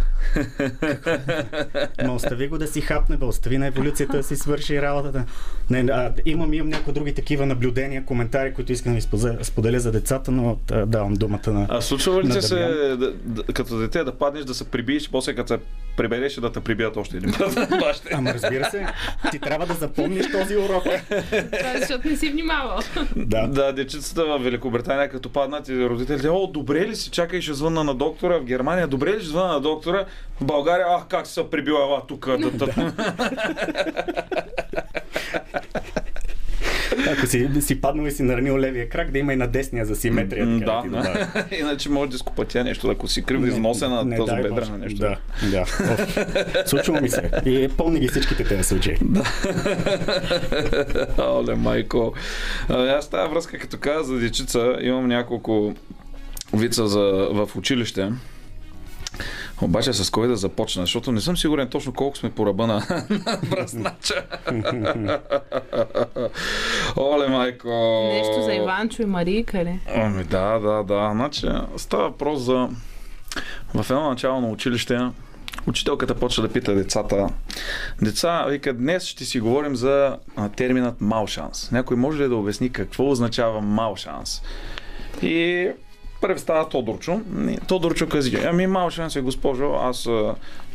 S8: Ма остави го да си хапне, бе, остави на еволюцията да си свърши работата. Не, а, имам, имам някои други такива наблюдения, коментари, които искам да ви споделя, за децата, но а, давам думата на...
S7: А случва ли ти се, да, да, като дете, да паднеш, да се прибиеш, после като се прибереш да те прибият още един път?
S8: Ама разбира се, ти трябва да запомниш този урок.
S1: Това е защото не си внимавал.
S8: Да.
S7: Да, дечицата в Великобритания, като паднат и родителите, о, добре ли си, чакай, ще звънна на доктора в Германия, добре ли ще звънна на доктора в България, ах, как се прибила ела тук. Да, да.
S8: Ако си, си паднал и си наранил левия крак, да има и на десния за симетрия. Така, да,
S7: Да, да. Иначе може да скопатя нещо, ако си крив износена
S8: Не
S7: тази
S8: дай
S7: бедра на нещо.
S8: Да, да. Случва ми се. И помни ги всичките тези случаи.
S7: Оле, майко. Аз тази връзка, като каза за дечица, имам няколко вица за, в училище. Обаче с кой да започна, защото не съм сигурен точно колко сме по ръба на, на бръснача. Оле, майко.
S1: Нещо за Иванчо и Марийка ли?
S7: Ами да, да, да. Значи става въпрос за... В едно начало на училище учителката почва да пита децата. Деца, вика, днес ще си говорим за терминът мал шанс. Някой може ли да обясни какво означава мал шанс? И първи Тодорчо. И Тодорчо каза, ами мал шанс е, госпожо, аз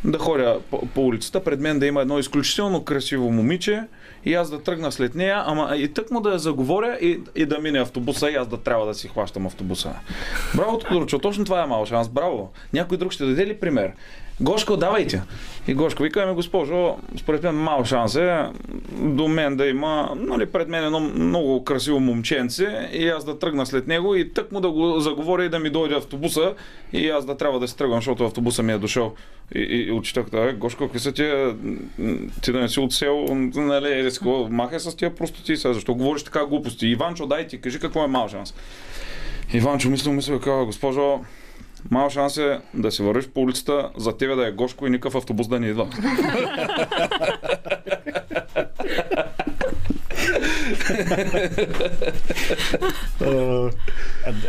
S7: да ходя по, по улицата, пред мен да има едно изключително красиво момиче и аз да тръгна след нея, ама и тък му да я заговоря и, и да мине автобуса и аз да трябва да си хващам автобуса. Браво, Тодорчо, точно това е мал шанс, браво. Някой друг ще даде ли пример? Гошко, давайте. И Гошко вика, ами госпожо, според мен мал шанс е до мен да има, нали, пред мен едно много красиво момченце и аз да тръгна след него и тък му да го заговоря и да ми дойде автобуса и аз да трябва да се тръгвам, защото автобуса ми е дошъл. И, и, и учителката, «Е, Гошко, какви са тия, ти да не си от село, нали, какво, махай с тия простоти сега, защо говориш така глупости? Иванчо, дай ти, кажи какво е мал шанс. Иванчо мислил, и казва, госпожо, Мал шанс е да си вървиш по улицата, за тебе да е гошко и никакъв автобус да не идва.
S8: А,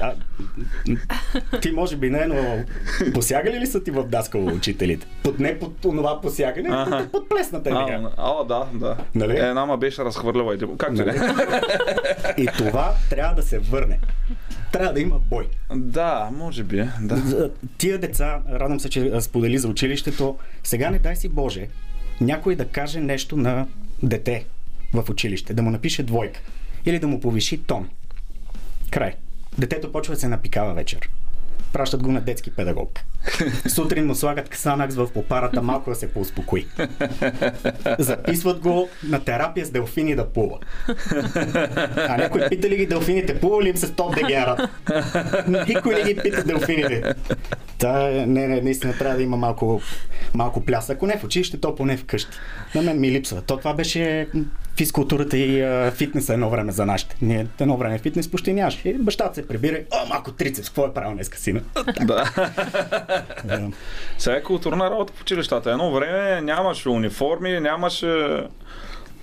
S8: а, ти може би не, но посягали ли са ти в даскало учителите? Под не под това посягане,
S7: Аха.
S8: под, плесната
S7: А,
S8: лига.
S7: а, да, да.
S8: Нали?
S7: Е, Една ма беше типа, Как
S8: Нали? И това трябва да се върне. Трябва да има бой.
S7: Да, може би. Да.
S8: За Тия деца, радвам се, че сподели за училището. Сега не дай си Боже, някой да каже нещо на дете в училище, да му напише двойка или да му повиши тон. Край. Детето почва да се напикава вечер. Пращат го на детски педагог. Сутрин му слагат ксанакс в попарата, малко да се поуспокои. Записват го на терапия с делфини да плува. А някой пита ли ги делфините, плува ли им се топ дегера? Никой не ги пита делфините. Та, не, не, наистина трябва да има малко, малко пляс. Ако не в училище, то поне вкъщи. На мен ми липсва. То това беше физкултурата и а, фитнеса едно време за нашите. Ние едно време фитнес почти нямаше. И бащата се прибира, о, малко трицепс, какво е правил днеска сина?
S7: да.
S8: Да.
S7: Сега е културна работа в училищата. Едно време нямаше униформи, нямаше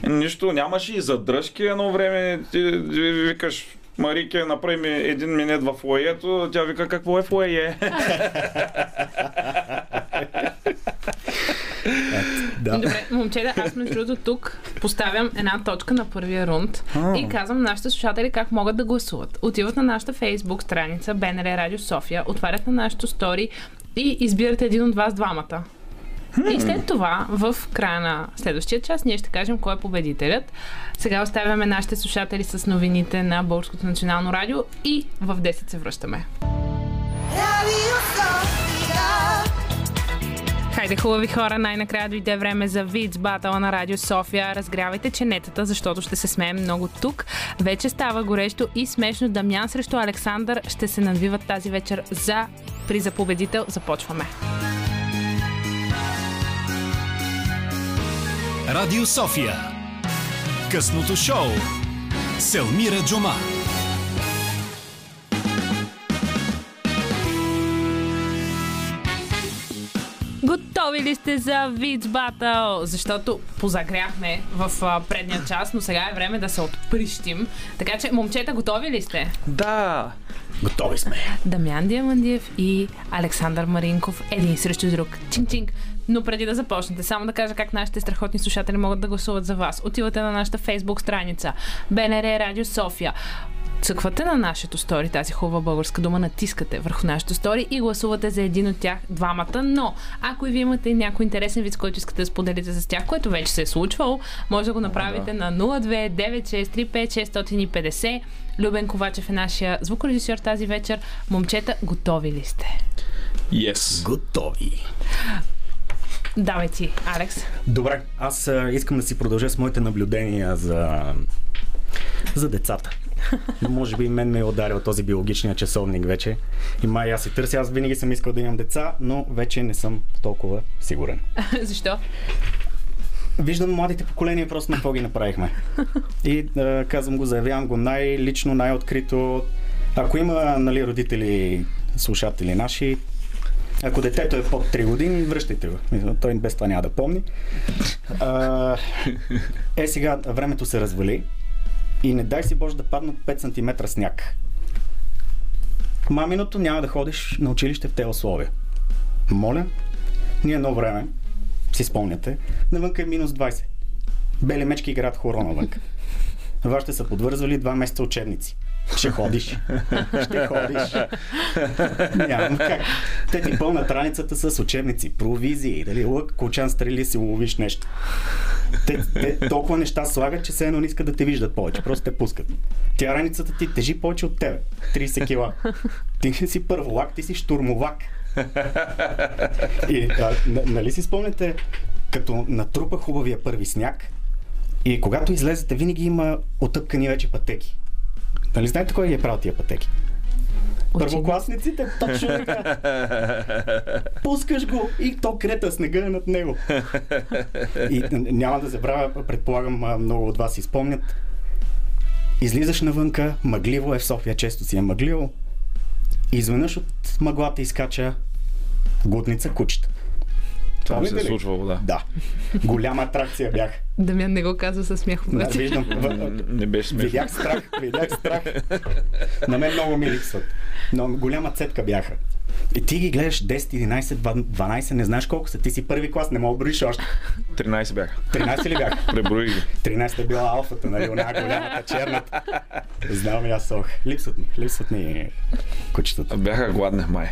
S7: нищо, нямаше и задръжки. Едно време ти ви- викаш Марике, направи ми един минет в фойето, тя вика какво е фойе.
S8: да.
S1: Добре, момчета, аз между другото тук поставям една точка на първия рунд и казвам на нашите слушатели как могат да гласуват. Отиват на нашата фейсбук страница БНР Радио София, отварят на нашото стори и избирате един от вас двамата. И след това, в края на следващия час, ние ще кажем кой е победителят. Сега оставяме нашите слушатели с новините на Българското национално радио и в 10 се връщаме. Хайде, хубави хора, най-накрая дойде време за Виц батала на Радио София. Разгрявайте ченетата, защото ще се смеем много тук. Вече става горещо и смешно. Дамян срещу Александър ще се надвиват тази вечер за приза победител. Започваме.
S2: Радио София. Късното шоу. Селмира Джума.
S1: Готови ли сте за Виц батъл? Защото позагряхме в а, предния час, но сега е време да се отприщим. Така че, момчета, готови ли сте?
S7: да.
S8: Готови сме.
S1: Дамян Диамандиев и Александър Маринков един срещу друг. Чинг-чинг. Но преди да започнете, само да кажа как нашите страхотни слушатели могат да гласуват за вас. Отивате на нашата фейсбук страница БНР Радио София. Цъквате на нашето стори, тази хубава българска дума, натискате върху нашето стори и гласувате за един от тях двамата. Но, ако и вие имате някой интересен вид, който искате да споделите с тях, което вече се е случвало, може да го направите на 02-9635-650. Любен Ковачев е нашия звукорежисьор тази вечер. Момчета, готови ли сте?
S7: Yes.
S8: Готови.
S1: Давай ти, Алекс.
S8: Добре, аз искам да си продължа с моите наблюдения за, за децата. Може би мен ме е ударил този биологичния часовник вече. И май аз си търся. Аз винаги съм искал да имам деца, но вече не съм толкова сигурен.
S1: Защо?
S8: Виждам младите поколения просто на какво ги направихме. И а, казвам го, заявявам го най-лично, най-открито. Ако има нали, родители, слушатели наши, ако детето е под 3 години, връщайте го. Той без това няма да помни. А, е, сега времето се развали и не дай си Боже да паднат 5 см сняг. Маминото няма да ходиш на училище в тези условия. Моля, ние едно време, си спомняте, навънка е минус 20. Бели мечки играят хоро навън. Вашите са подвързвали два месеца учебници. Ще ходиш. Ще ходиш. Няма как. Те ти пълнат раницата с учебници, провизии, дали лък, кочан, стрели си ловиш нещо. Те, те толкова неща слагат, че все едно не искат да те виждат повече. Просто те пускат. Тя раницата ти тежи повече от тебе. 30 кила. Ти си първолак, ти си штурмовак. И, а, нали си спомняте, като натрупа хубавия първи сняг и когато излезете, винаги има отъпкани вече пътеки. Нали знаете кой ги е правил тия пътеки? Първокласниците, точно така. Пускаш го и то крета снега е над него. И няма да забравя, предполагам много от вас си спомнят. Излизаш навънка, мъгливо е в София, често си е мъгливо. И изведнъж от мъглата изкача гудница кучета.
S7: Това ми се е случвало, да.
S8: Да. Голяма атракция бях.
S1: Дамян не го казва със смях
S8: Да, виждам.
S7: Не беше смешно.
S8: Видях страх, видях страх. На мен много ми липсват. Но голяма цепка бяха. И ти ги гледаш 10, 11, 12, не знаеш колко са. Ти си първи клас, не мога да броиш още.
S7: 13 бяха.
S8: 13 ли бях?
S7: Преброи ги.
S8: 13 е била алфата, нали? Оня голямата черната. Знам и аз сох. Липсват ми, липсват ми кучетата.
S7: Бяха гладни май.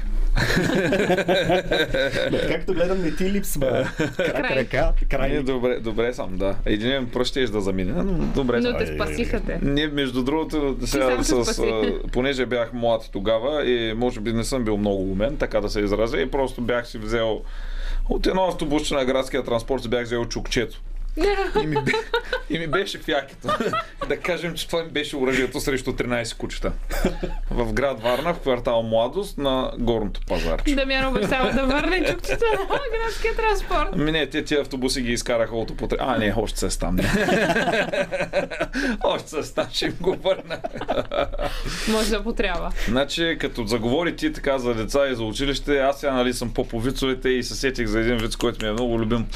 S8: Както гледам, не ти липсва. Крак,
S1: Край.
S8: ръка,
S7: Не,
S8: край.
S7: добре, добре съм, да. Един пръст ще да замине, но добре.
S1: Но те спасиха те.
S7: Не, между другото, сега с, понеже бях млад тогава и може би не съм бил много умен, така да се изразя, и просто бях си взел от едно автобусче на градския транспорт си бях взел чукчето. И ми, бе, и ми беше в якето. да кажем, че това ми беше оръжието срещу 13 кучета. В град Варна, в квартал Младост, на горното пазарче.
S1: Дамян обещава да върне чукчета на градския транспорт.
S7: Ами не, те тия автобуси ги изкараха от употреба. А, не, още се там. Не. още се там, ще им го върна.
S1: Може да потрябва.
S7: Значи, като заговори ти така за деца и за училище, аз сега нали съм по повицовете и се сетих за един виц, който ми е много любим.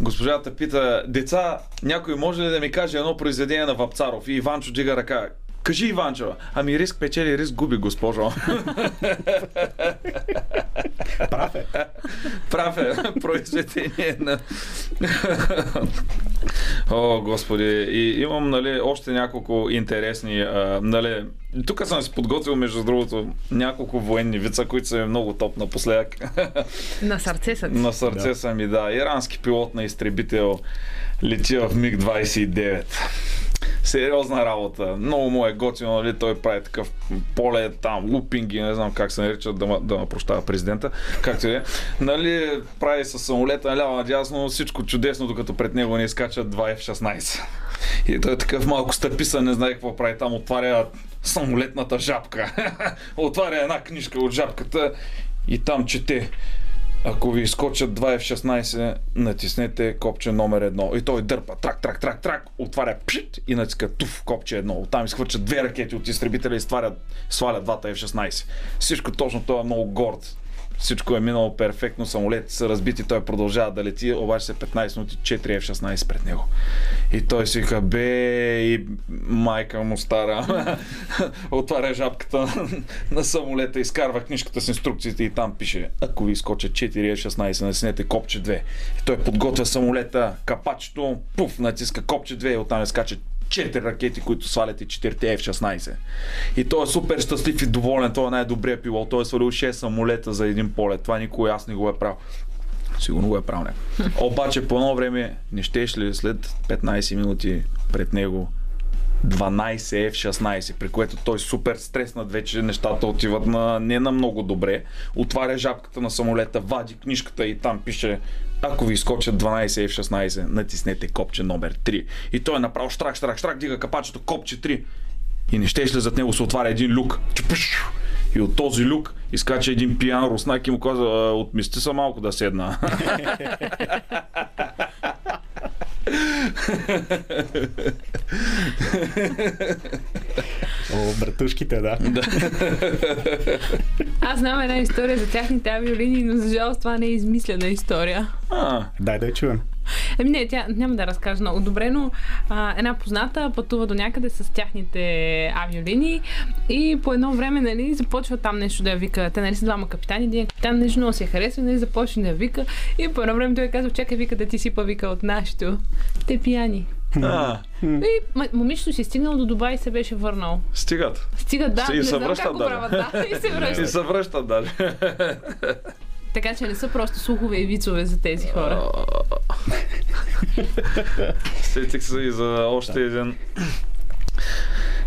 S7: Госпожата пита, деца, някой може ли да ми каже едно произведение на Вапцаров? И Иванчо дига ръка. Кажи, Иванчо. Ами риск печели, риск губи, госпожо.
S8: Прав е.
S7: Прав е произведение на... О, господи. И имам, нали, още няколко интересни, а, нали, тук съм си подготвил, между другото, няколко военни вица, които са ми много топ напоследък.
S1: На сърце са ти.
S7: На сърце
S8: Да.
S7: са ми, да. Ирански пилот на изтребител лети в МиГ-29. Сериозна работа. Много му е готино, нали? Той прави такъв поле там, лупинги, не знам как се наричат, да, да ме прощава президента. Както и е. Нали, прави с самолета наляво надясно, всичко чудесно, докато пред него не изкачат два F-16. И той е такъв малко стъписан, не знае какво прави там, отваря самолетната жабка. отваря една книжка от жабката и там чете. Ако ви изкочат 2 F-16, натиснете копче номер едно. И той дърпа, трак, трак, трак, трак, отваря пшит и натиска туф, копче едно. Оттам изхвърчат две ракети от изтребителя и свалят, свалят двата F-16. Всичко точно, той е много горд. Всичко е минало перфектно, самолетите са разбити, той продължава да лети, обаче се 15 минути 4 F-16 пред него. И той си вика, бе, и майка му стара, отваря жабката на, самолета, изкарва книжката с инструкциите и там пише, ако ви изкочат 4 F-16, наснете копче 2. И той подготвя самолета, капачето, пуф, натиска копче 2 и оттам изкача 4 ракети, които свалят и 4 F-16. И той е супер щастлив и доволен, той е най-добрият пилот, той е свалил 6 самолета за един полет. Това никой аз не го е правил. Сигурно го е правил. Обаче по едно време не щеш ли след 15 минути пред него 12 F-16, при което той супер стреснат вече, нещата отиват на, не на много добре. Отваря жабката на самолета, вади книжката и там пише ако ви изкочат 12 F-16, натиснете копче номер 3. И той е направо штрак, штрак, штрак, дига капачето, копче 3. И не щеш ли зад него се отваря един люк. И от този люк изкача един пиян руснак и му каза, «А, отмести се малко да седна.
S8: О, братушките, да.
S1: Аз знам една история за тяхните авиолинии, но за жалост това не е измислена история.
S7: А,
S8: Дай да я чуем.
S1: Еми не, тя няма да разкажа много добре, но а, една позната пътува до някъде с тяхните авиолинии и по едно време нали, започва там нещо да я вика. Те нали са двама капитани, един капитан нещо много си я харесва, нали, започва да я вика и по едно време той казва, чакай вика да ти сипа вика от нашето. Те пияни.
S7: а,
S1: И момичето си е стигнал до Дубай и се беше върнал.
S7: стигат.
S1: Стига, да,
S7: И
S1: не
S7: се връщат даже.
S1: да, и се
S7: И
S1: връщат.
S7: се връщат даже.
S1: Така че не са просто слухове и вицове за тези хора.
S7: Сетих се и за още един.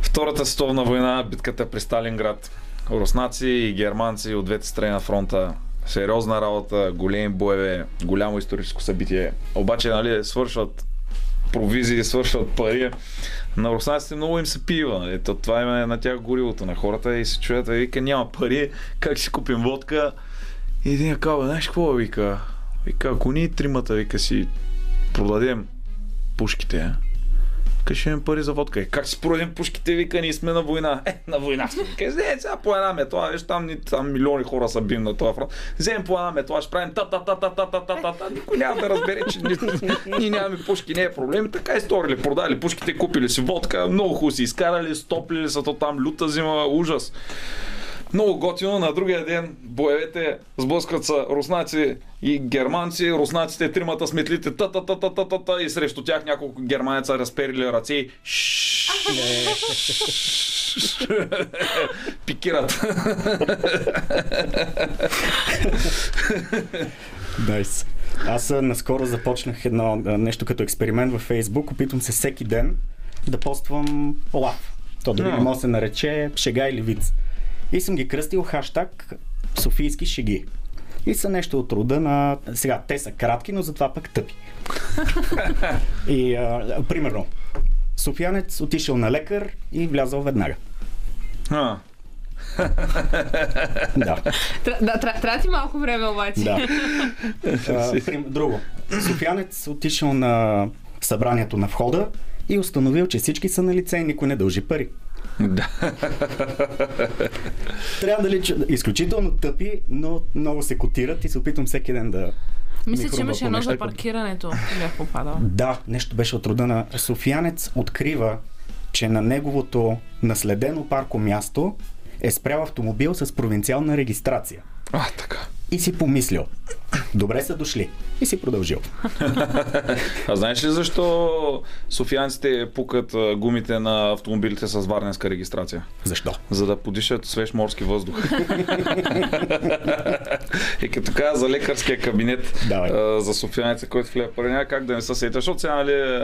S7: Втората световна война, битката при Сталинград. Руснаци и германци от двете страни на фронта. Сериозна работа, големи боеве, голямо историческо събитие. Обаче, нали, свършват провизии, свършват пари. На руснаците много им се пива. Нали? То, това е на тях горивото на хората и се чуят, и вика, няма пари, как си купим водка? И един казва, знаеш какво, вика? Вика, ако ние тримата, вика си продадем пушките, Кажи ми пари за водка. Е, как си продадем пушките, вика, ние сме на война. Е, на война сме. Кажи, е, сега по една метла, виж, там, там милиони хора са бим на този фронт. Вземем по една метла, ще правим та та та та та та та та та Никой няма да разбере, че ние, ние нямаме пушки, не е проблем. И Така и сторили, продали пушките, купили си водка, много хубаво си изкарали, стоплили са то там, люта зима, ужас. Много готино. На другия ден боевете сблъскват са руснаци и германци. Руснаците тримата с метлите та та та та та та та и срещу тях няколко германеца разперили ръце и пикират.
S8: Найс. Аз наскоро започнах едно нещо като експеримент във Фейсбук. Опитвам се всеки ден да поствам лав. То
S7: А.
S8: не може да се нарече шега или виц. И съм ги кръстил хаштаг Софийски шеги. И са нещо от рода на... Сега, те са кратки, но затова пък тъпи. и, а, примерно, Софиянец отишъл на лекар и влязъл веднага.
S7: А,
S8: Да.
S1: Да, трябва ти малко време обаче.
S8: Да. А, прим- друго. Софиянец отишъл на събранието на входа и установил, че всички са на лице и никой не дължи пари.
S7: Да.
S8: Трябва да лича изключително тъпи, но много се котират и се опитвам всеки ден да...
S1: Мисля,
S8: ми
S1: че имаше едно за паркирането. Бях попадал.
S8: Да, нещо беше от рода на Софиянец открива, че на неговото наследено парко място е спрял автомобил с провинциална регистрация.
S7: А, така.
S8: И си помислил. Добре са дошли. И си продължил.
S7: А знаеш ли защо софиянците пукат гумите на автомобилите с варненска регистрация?
S8: Защо?
S7: За да подишат свеж морски въздух. И като каза за лекарския кабинет,
S8: Давай.
S7: за софиянеца, който влезе пари, няма как да не се сетя, защото сега, нали,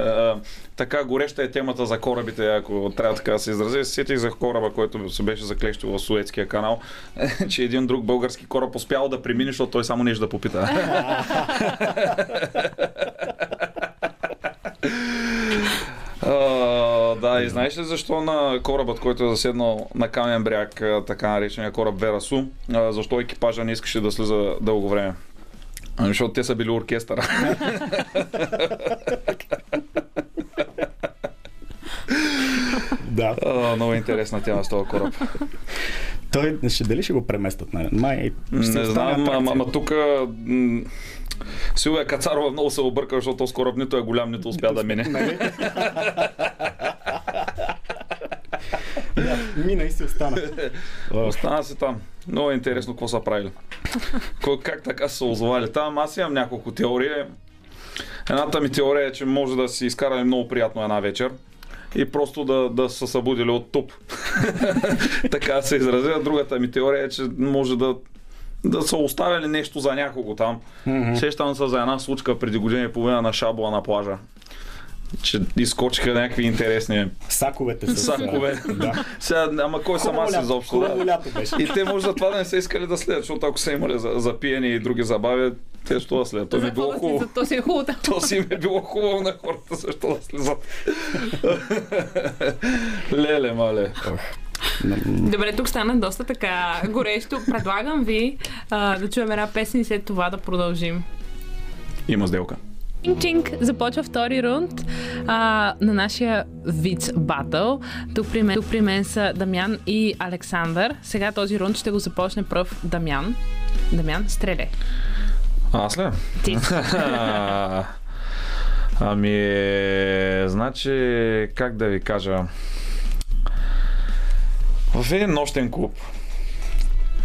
S7: така гореща е темата за корабите, ако трябва така да се изразя. Се Сетих за кораба, който се беше заклещил в Суетския канал, че един друг български кораб успял да премине, защото той само нещо да попита. А, да, и знаеш ли защо на корабът, който е заседнал на камен бряг, така наречения кораб Верасу, защо екипажа не искаше да слиза дълго време? Ами, Защото те са били оркестър.
S8: Да.
S7: А, много интересна тема с този кораб.
S8: Той ще дали ще го преместят? Нали? Май
S7: Не знам, ама, ама тук Силвия Кацарова много се обърка, защото кораб нито е голям, нито успя да мине.
S8: Нали? да, мина и си остана.
S7: Остана се там. Много е интересно какво са правили. Как така са се озовали там? Аз имам няколко теории. Едната ми теория е, че може да си изкарали много приятно една вечер и просто да, да са събудили от туп. така се изразя. Другата ми теория е, че може да да са оставили нещо за някого там. Mm-hmm. Сещам се за една случка преди година и половина на Шабла на плажа. Че изкочиха някакви интересни
S8: Саковете с...
S7: сакове.
S8: Да.
S7: Сега, ама кой съм аз изобщо?
S8: хубаво
S7: Да.
S8: лято беше.
S7: И те може за това да не са искали да следят, защото ако са имали за, за пиене и други забави, те що да следят. То ми е било хубаво.
S1: То си е хубаво.
S7: То си им е било хубаво на хората, защо да слезат. Леле, мале.
S1: Добре, тук стана доста така горещо. Предлагам ви а, да чуем една песен и след това да продължим.
S7: Има сделка.
S1: Чинг-чинг, започва втори рунд а, на нашия Виц Батъл. Тук при, мен, тук при мен са Дамян и Александър. Сега този рунд ще го започне пръв Дамян. Дамян, стреляй.
S7: Аз ли?
S1: Ти.
S7: ами, значи, как да ви кажа? В един нощен клуб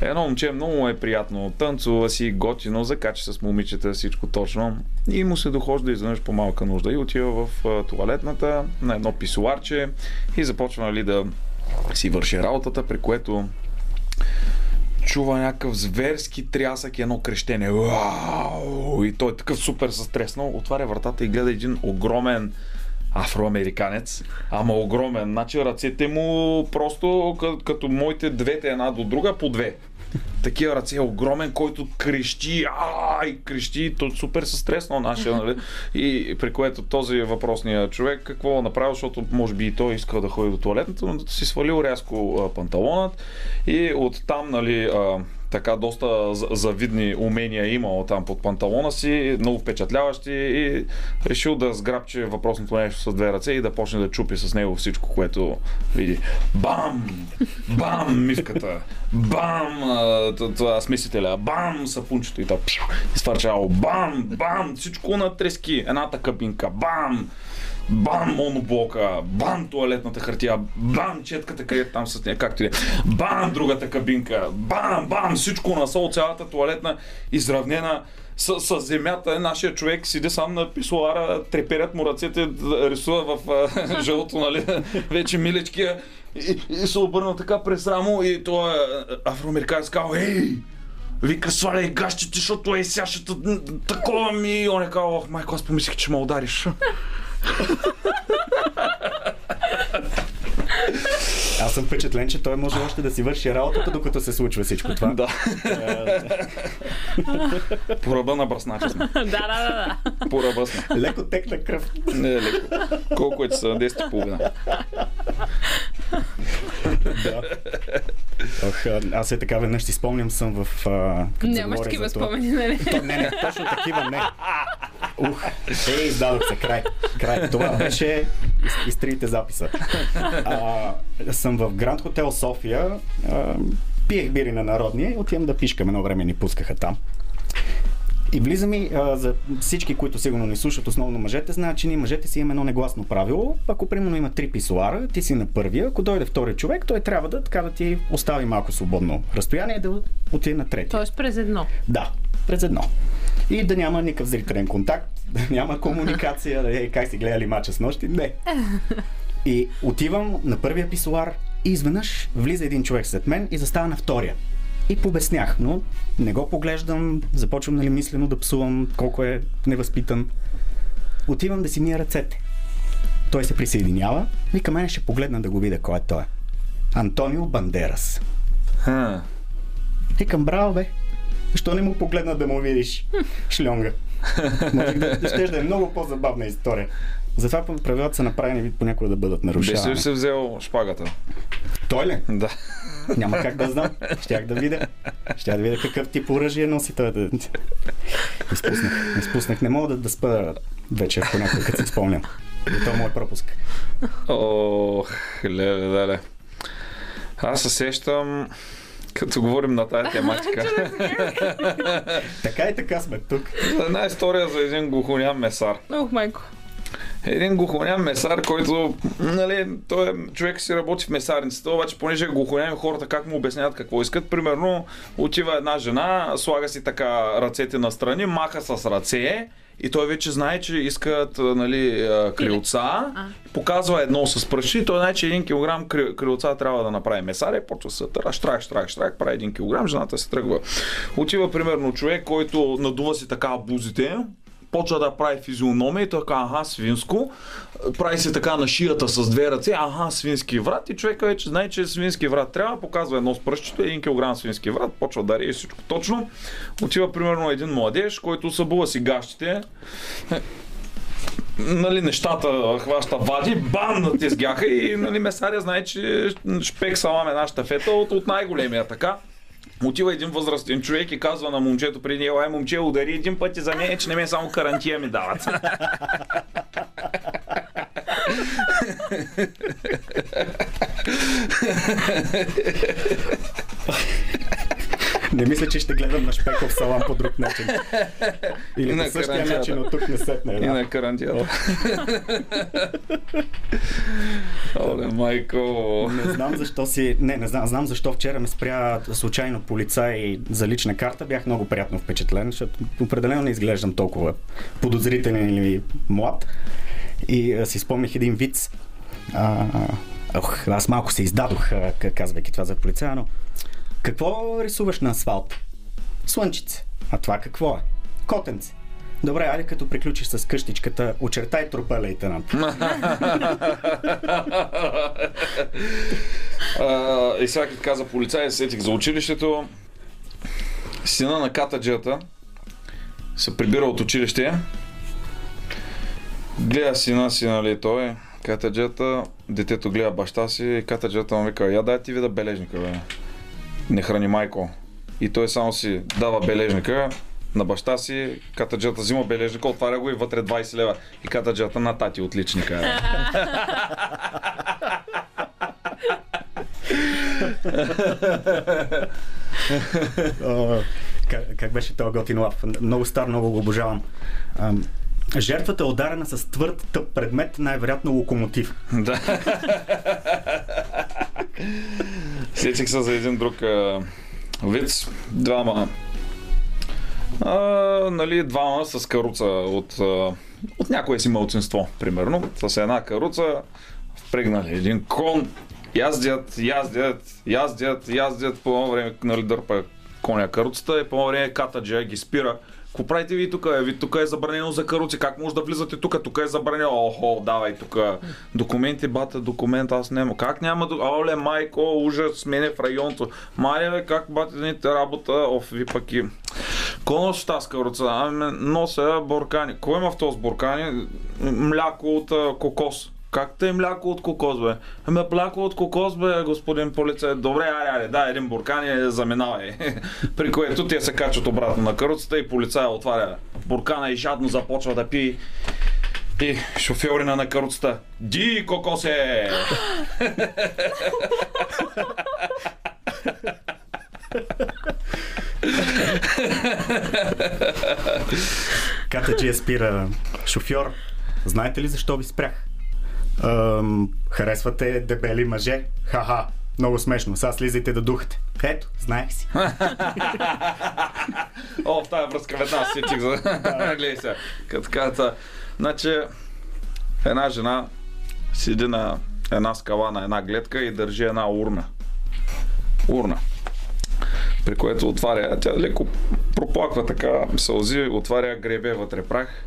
S7: Едно момче много е приятно, танцува си, готино, закача с момичета, всичко точно. И му се дохожда изведнъж по малка нужда и отива в туалетната на едно писуарче и започва нали, да си върши работата, при което чува някакъв зверски трясък и едно крещене. Уау! И той е такъв супер състреснал, отваря вратата и гледа един огромен афроамериканец, ама огромен. Значи ръцете му просто като моите двете една до друга по две. Такива ръце, огромен, който крещи, а и крещи, то супер се стреснал нашия, нали? И при което този въпросния човек какво направил, защото може би и той искал да ходи до туалетната, но си свалил рязко панталонът. И оттам, нали, а, така доста за- завидни умения е имал там под панталона си, много впечатляващи и решил да сграбче въпросното нещо с две ръце и да почне да чупи с него всичко, което види. Бам! Бам! Мивката! Бам! Това смесителя! Бам! Сапунчето и та пшу, изтвърчало! Бам! Бам! Всичко на трески! Едната кабинка! Бам! Бам, моноблока, бам, туалетната хартия, бам, четката, където там с нея, както и е. Бам, другата кабинка, бам, бам, всичко на сол, цялата туалетна, изравнена с, с земята. Нашия човек седи сам на писуара, треперят му ръцете, рисува в жълто, нали, вече миличкия. И, и се обърна така през рамо и той афроамериканец казал, ей, Вика, сваляй гащите, защото е сега такова ми. И он е казал, майко, аз помислих, че ме удариш.
S8: Аз съм впечатлен, че той може още да си върши работата, докато се случва всичко това.
S7: Да. По ръба на бръснача сме.
S1: да, да, да, да.
S7: По ръба сме.
S8: Леко текна кръв.
S7: Не леко. Колко е часа? 10 и половина.
S8: Ох, аз е така веднъж си спомням съм в... А,
S1: Нямаш такива спомени, нали?
S8: То, не, не, точно такива не. Ух, е, издадох се, край. край. Това беше из, изтрите записа. А, съм в Гранд Хотел София, а, пиех бири на народния и отивам да пишкам. Едно време ни пускаха там. И влизам и а, за всички, които сигурно ни слушат, основно мъжете, знаят, че ние мъжете си имаме едно негласно правило. Ако примерно има три писуара, ти си на първия, ако дойде втори човек, той трябва да, така да ти остави малко свободно разстояние да отиде на третия.
S1: Тоест през едно.
S8: Да, през едно. И да няма никакъв зрителен контакт, да няма комуникация, да е как си гледали мача с нощи. Не. И отивам на първия писуар и изведнъж влиза един човек след мен и застава на втория. И побеснях, но не го поглеждам, започвам нали, мислено да псувам колко е невъзпитан. Отивам да си мия ръцете. Той се присъединява и към мен ще погледна да го видя кой е той. Антонио Бандерас.
S7: Ха.
S8: Викам, браво бе. Защо не му погледна да му видиш шльонга? Може да, ще да е много по-забавна история. Затова правилата са направени понякога да бъдат
S7: Беше
S8: нарушавани.
S7: ли се взел шпагата?
S8: Той ли?
S7: Да.
S8: Няма как да знам. Щях да видя. Щях да видя какъв тип оръжие носи той. Да... Изпуснах. Изпуснах. Не мога да, да спа вечер понякога, като си спомням. И то е мой пропуск.
S7: Ох, леле, леле. Аз се сещам, като говорим на тази тематика,
S8: Така и така сме тук.
S7: за една история за един глухоням месар.
S1: Ох, майко.
S7: Един глухоням месар, който, нали, той е, човек си работи в месарницата, обаче понеже е глухоням хората как му обясняват какво искат. Примерно, отива една жена, слага си така ръцете настрани, маха с ръце и той вече знае, че искат нали, крилца, показва едно с пръщи той знае, че един килограм кри- крилца трябва да направи месар и почва се търа, штрак, штрак, штрак, прави един килограм, жената се тръгва. Отива примерно човек, който надува си така бузите, почва да прави физиономия и казва, аха, свинско. Прави се така на шията с две ръце, аха, свински врат. И човека вече знае, че свински врат трябва, показва едно с пръщето, един килограм свински врат, почва да рее всичко точно. Отива примерно един младеж, който събува си гащите, нали, нещата хваща вади, бам, натезгяха и нали, месаря знае, че шпек салам една щафета от, от най-големия така. Отива един възрастен човек и казва на момчето преди него, ай момче, удари един път и за мен, че не ме само карантия ми дават.
S8: Не мисля, че ще гледам на шпеков салам по друг начин. Или
S7: И на
S8: по същия начин от тук не сетне.
S7: И
S8: Да.
S7: на карантията. Оле, майко.
S8: Не знам защо си... Не, не знам, знам защо вчера ме спря случайно полицай за лична карта. Бях много приятно впечатлен, защото определено не изглеждам толкова подозрителен или млад. И а, си спомних един виц. А, ох, аз малко се издадох, а, казвайки това за полицая, но какво рисуваш на асфалт? Слънчице. А това какво е? Котенце. Добре, айде като приключиш с къщичката, очертай трупа, лейтенант.
S7: И сега като каза полицай, се сетих за училището. Сина на катаджията се прибира от училище. Гледа сина си, нали, той. Катаджията, детето гледа баща си и катаджията му вика, я дай ти вида бележника, бе. Не храни майко. и той само си дава бележника на баща си, катаджата взима бележника, отваря го и вътре 20 лева. И катаджата на тати от личника.
S8: О, как, как беше този готин лав? Много стар, много го обожавам. Ам, жертвата е ударена с твърд тъп предмет, най-вероятно локомотив.
S7: Да. Сетих се за един друг а, виц. Двама. А, нали, двама с каруца от, а, от някое си мълцинство, примерно. С една каруца впрегнали един кон, яздят, яздят, яздят, яздят, по едно време нали, дърпа коня каруцата и по едно време катаджа ги спира. Какво правите ви тук? Ви тук е забранено за каруци. Как може да влизате тук? Тук е забранено. Охо, давай тук. Документи, бата, документ, аз няма. Как няма? Оле, майко, ужас, мене в районто. Мария, бе, как бате дните работа? Оф, ви пък и. Кой носи тази каруца? Ами, нося буркани. Кой има в този буркани? Мляко от кокос. Как те е мляко от кокос, бе? Ами мляко от кокос, бе, господин полицай. Добре, аре, аре, да, един буркан е заминавай. При което те се качват обратно на каруцата и полицая отваря буркана и жадно започва да пие. И шофьорина на каруцата. Ди, кокосе!
S8: Катаджия спира шофьор. Знаете ли защо ви спрях? Ам, харесвате дебели мъже? Ха-ха, много смешно. Сега слизайте да духате. Ето, знаех си.
S7: О, в тази връзка веднага се сетих за... Гледай сега. Като каза, значи, една жена седи на една скала на една гледка и държи една урна. Урна. При което отваря, тя леко проплаква така, сълзи, отваря гребе вътре прах.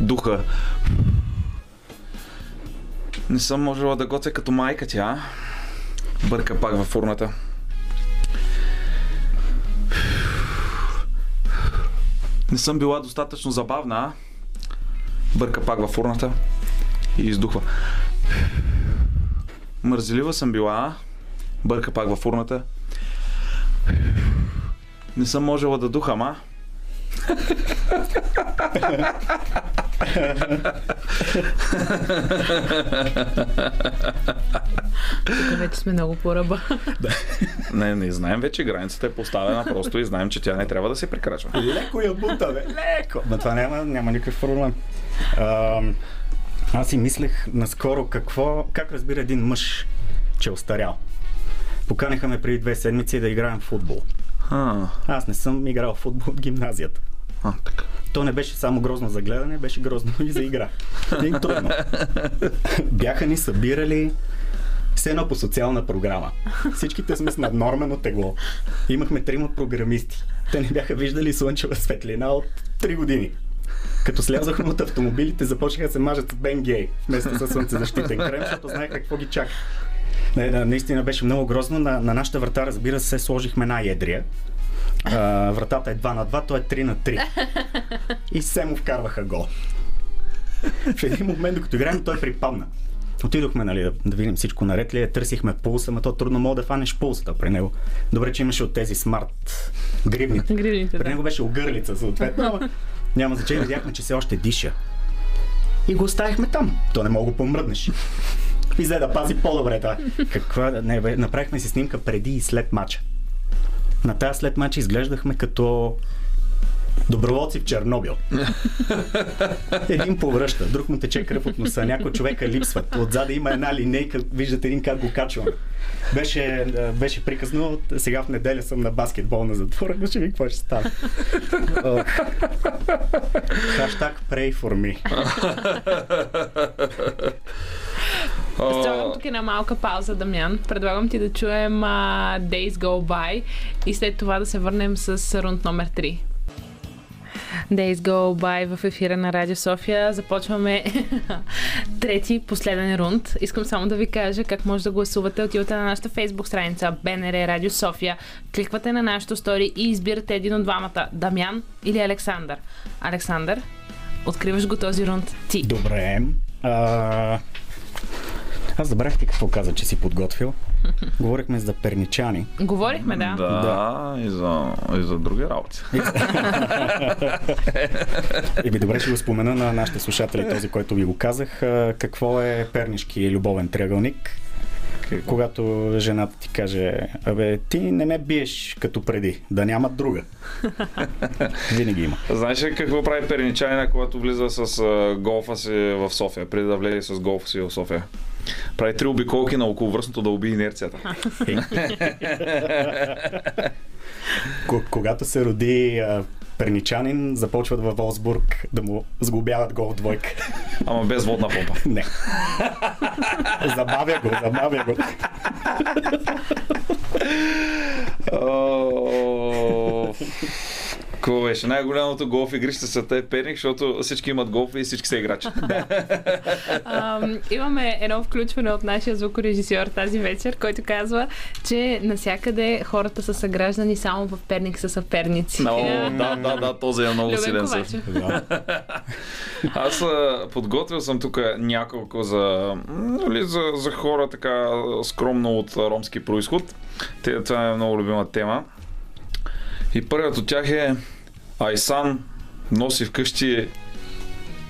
S7: Духа. Не съм можела да готвя като майка тя. Бърка пак във урната. Не съм била достатъчно забавна? Бърка пак във фурната и издухва. Мързелива съм била? Бърка пак във фурната. Не съм можела да духам, а?
S1: Тук вече сме много по ръба.
S7: Не, не знаем вече, границата е поставена просто и знаем, че тя не трябва да се прекрачва.
S8: Леко я бута, бе. Леко. Ма това няма, няма никакъв проблем. А, аз си мислех наскоро какво, как разбира един мъж, че е остарял. Поканиха ме преди две седмици да играем в футбол.
S7: А,
S8: Аз не съм играл в футбол от гимназията.
S7: А така.
S8: То не беше само грозно за гледане, беше грозно и за игра. И трудно. Бяха ни събирали все едно по социална програма. Всичките сме с наднормено тегло. Имахме трима програмисти. Те не бяха виждали слънчева светлина от 3 години. Като слязахме от автомобилите, започнаха да се мажат с Бен Гей, вместо с слънцезащитен крем, защото знаеха какво ги чака. Не, да, наистина беше много грозно. На, на нашата врата, разбира се, сложихме най-едрия. А, вратата е 2 на 2, той е 3 на 3. И се му вкарваха гол. В един момент, докато играем, той припадна. Отидохме, нали, да, да видим всичко наред ли е, търсихме пулса, но то трудно мога да фанеш пулсата при него. Добре, че имаше от тези смарт гривните.
S1: Гривните,
S8: При
S1: да.
S8: него беше огърлица, съответно. Няма значение, видяхме, че все още диша. И го оставихме там. То не мога да помръднеш. И взе да пази по-добре това. Каква... Не, бе, направихме си снимка преди и след матча. На тази след матча изглеждахме като доброволци в Чернобил. Един повръща, друг му тече кръв от носа, някой човека липсват. Отзаде има една линейка, виждате един как го качвам. Беше, беше приказно, сега в неделя съм на баскетбол на затвора, но ще ви какво ще стане. Хаштаг pray for me.
S1: Слагам тук една малка пауза, Дамян. Предлагам ти да чуем а, Days Go By и след това да се върнем с рунд номер 3. Days Go By в ефира на Радио София. Започваме трети, последен рунд. Искам само да ви кажа как може да гласувате. Отивате на нашата фейсбук страница БНР Радио София. Кликвате на нашото стори и избирате един от двамата. Дамян или Александър. Александър, откриваш го този рунд ти.
S8: Добре. А, Аз забравих ти какво каза, че си подготвил. Говорихме за перничани.
S1: Говорихме, да.
S7: Да, И, за, и за други работи.
S8: И би добре ще го спомена на нашите слушатели, този, който ви го казах. Какво е пернишки любовен триъгълник? Когато жената ти каже, абе, ти не ме биеш като преди, да няма друга. Винаги има.
S7: Знаеш ли какво прави перничанина, когато влиза с голфа си в София, преди да влезе с голфа си в София? Прави три обиколки на околовръстното да убие инерцията.
S8: Когато се роди перничанин, започват във Волсбург да му сглобяват гол в двойка.
S7: Ама без водна помпа.
S8: Не. забавя го, забавя го.
S7: О, Какво беше? Най-голямото голф игрище в света е Перник, защото всички имат голф и всички са играчи.
S1: Ам, имаме едно включване от нашия звукорежисьор тази вечер, който казва, че навсякъде хората са съграждани, само в Перник са съперници.
S7: Но, да, да, да, този е много
S1: Любен
S7: силен.
S1: Ковачев.
S7: Аз а, подготвил съм тук няколко за, нали, за, за хора така скромно от а, ромски происход. Те, това е много любима тема. И първият от тях е Айсан носи вкъщи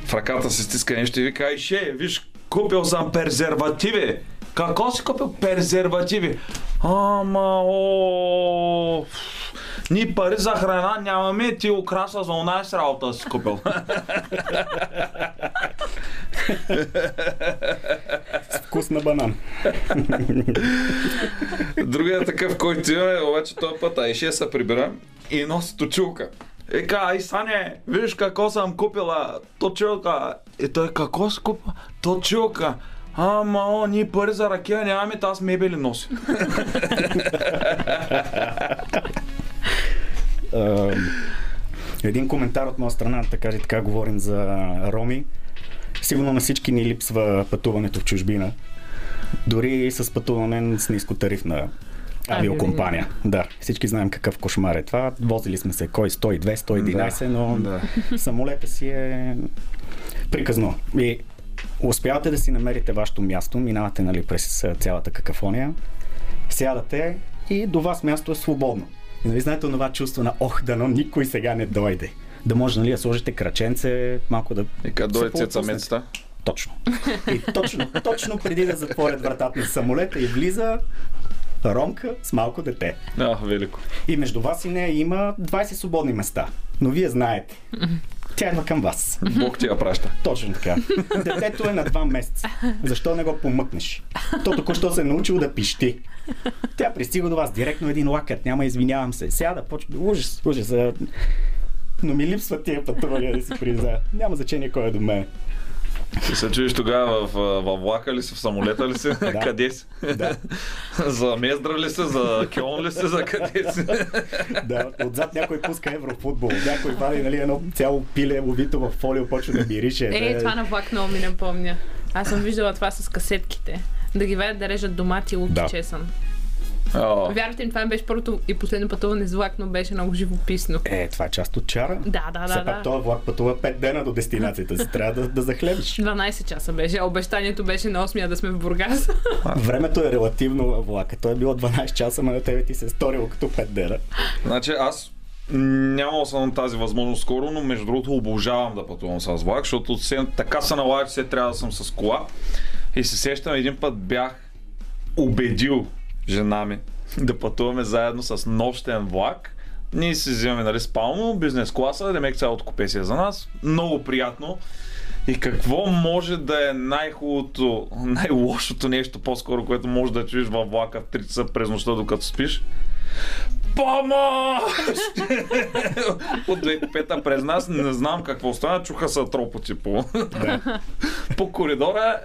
S7: в ръката се стиска нещо и вика Айше, виж, купил съм презервативи. Какво си купил презервативи? Ама, о, ни пари за храна нямаме, ти украса за онази работа си купил.
S8: Вкус на банан.
S7: Другия такъв, който имаме, обаче този път Айше се прибира и носи точилка. Ека, ай Сане, виж какво съм купила, точилка. И той, какво си купила? Точилка. Ама, о, ние пари за ракия нямаме, аз мебели носи.
S8: А, един коментар от моя страна, така и така говорим за роми. Сигурно на всички ни липсва пътуването в чужбина. Дори с пътуване с нискотарифна авиокомпания. Да, всички знаем какъв кошмар е това. Возили сме се кой 102, 111, но
S7: да.
S8: самолета си е приказно. И успявате да си намерите вашето място, минавате нали, през цялата какафония, сядате и до вас място е свободно. И нали знаете това чувство на ох, дано никой сега не дойде. Да може нали, да сложите краченце, малко да...
S7: И
S8: се
S7: дойде цецамецата.
S8: Точно. И точно, точно преди да затворят вратата на самолета и влиза Ромка с малко дете.
S7: А, велико.
S8: И между вас и нея има 20 свободни места. Но вие знаете. Тя идва към вас.
S7: Бог ти я праща.
S8: Точно така. Детето е на два месеца. Защо не го помъкнеш? То току-що се е научил да пищи. Тя пристига до вас директно един лакът. Няма извинявам се. Сяда, почва. Ужас, ужас. Но ми липсват тия пътувания да си призна. Няма значение кой е до мен.
S7: И се чуеш тогава в, във влака ли си, в самолета ли си, къде си?
S8: Да.
S7: за Мездра ли си, за Кьон ли си, за къде си?
S8: Да, отзад някой пуска еврофутбол. Някой вади нали, едно цяло пиле, ловито в фолио, почва да мирише.
S1: Е,
S8: Да.
S1: това на влак много ми напомня. Аз съм виждала това с касетките. Да ги ведат да режат домати, лук
S8: Да.
S1: чесън.
S7: О,
S1: Вярвайте ми, това ми беше първото и последно пътуване с влак, но беше много живописно.
S8: Е, това е част от чара.
S1: Да, да, да,
S8: пак
S1: да.
S8: този влак пътува 5 дена до дестинацията си. Трябва да, да захлебиш.
S1: 12 часа беше. Обещанието беше на 8 да сме в Бургас.
S8: Времето е релативно във влака. Той е било 12 часа, но на тебе ти се е сторило като 5 дена.
S7: Значи аз нямал съм тази възможност скоро, но между другото обожавам да пътувам с влак, защото се, така се налага, че се трябва да съм с кола. И се сещам, един път бях убедил жена ми да пътуваме заедно с нощен влак. Ние си взимаме нали, спално, бизнес класа, демек цялото купе си е за нас. Много приятно. И какво може да е най-хубавото, най-лошото нещо по-скоро, което може да чуеш във влака в 3 часа през нощта, докато спиш? Помощ! От 2005 през нас не знам какво стана, чуха са тропоти по, по коридора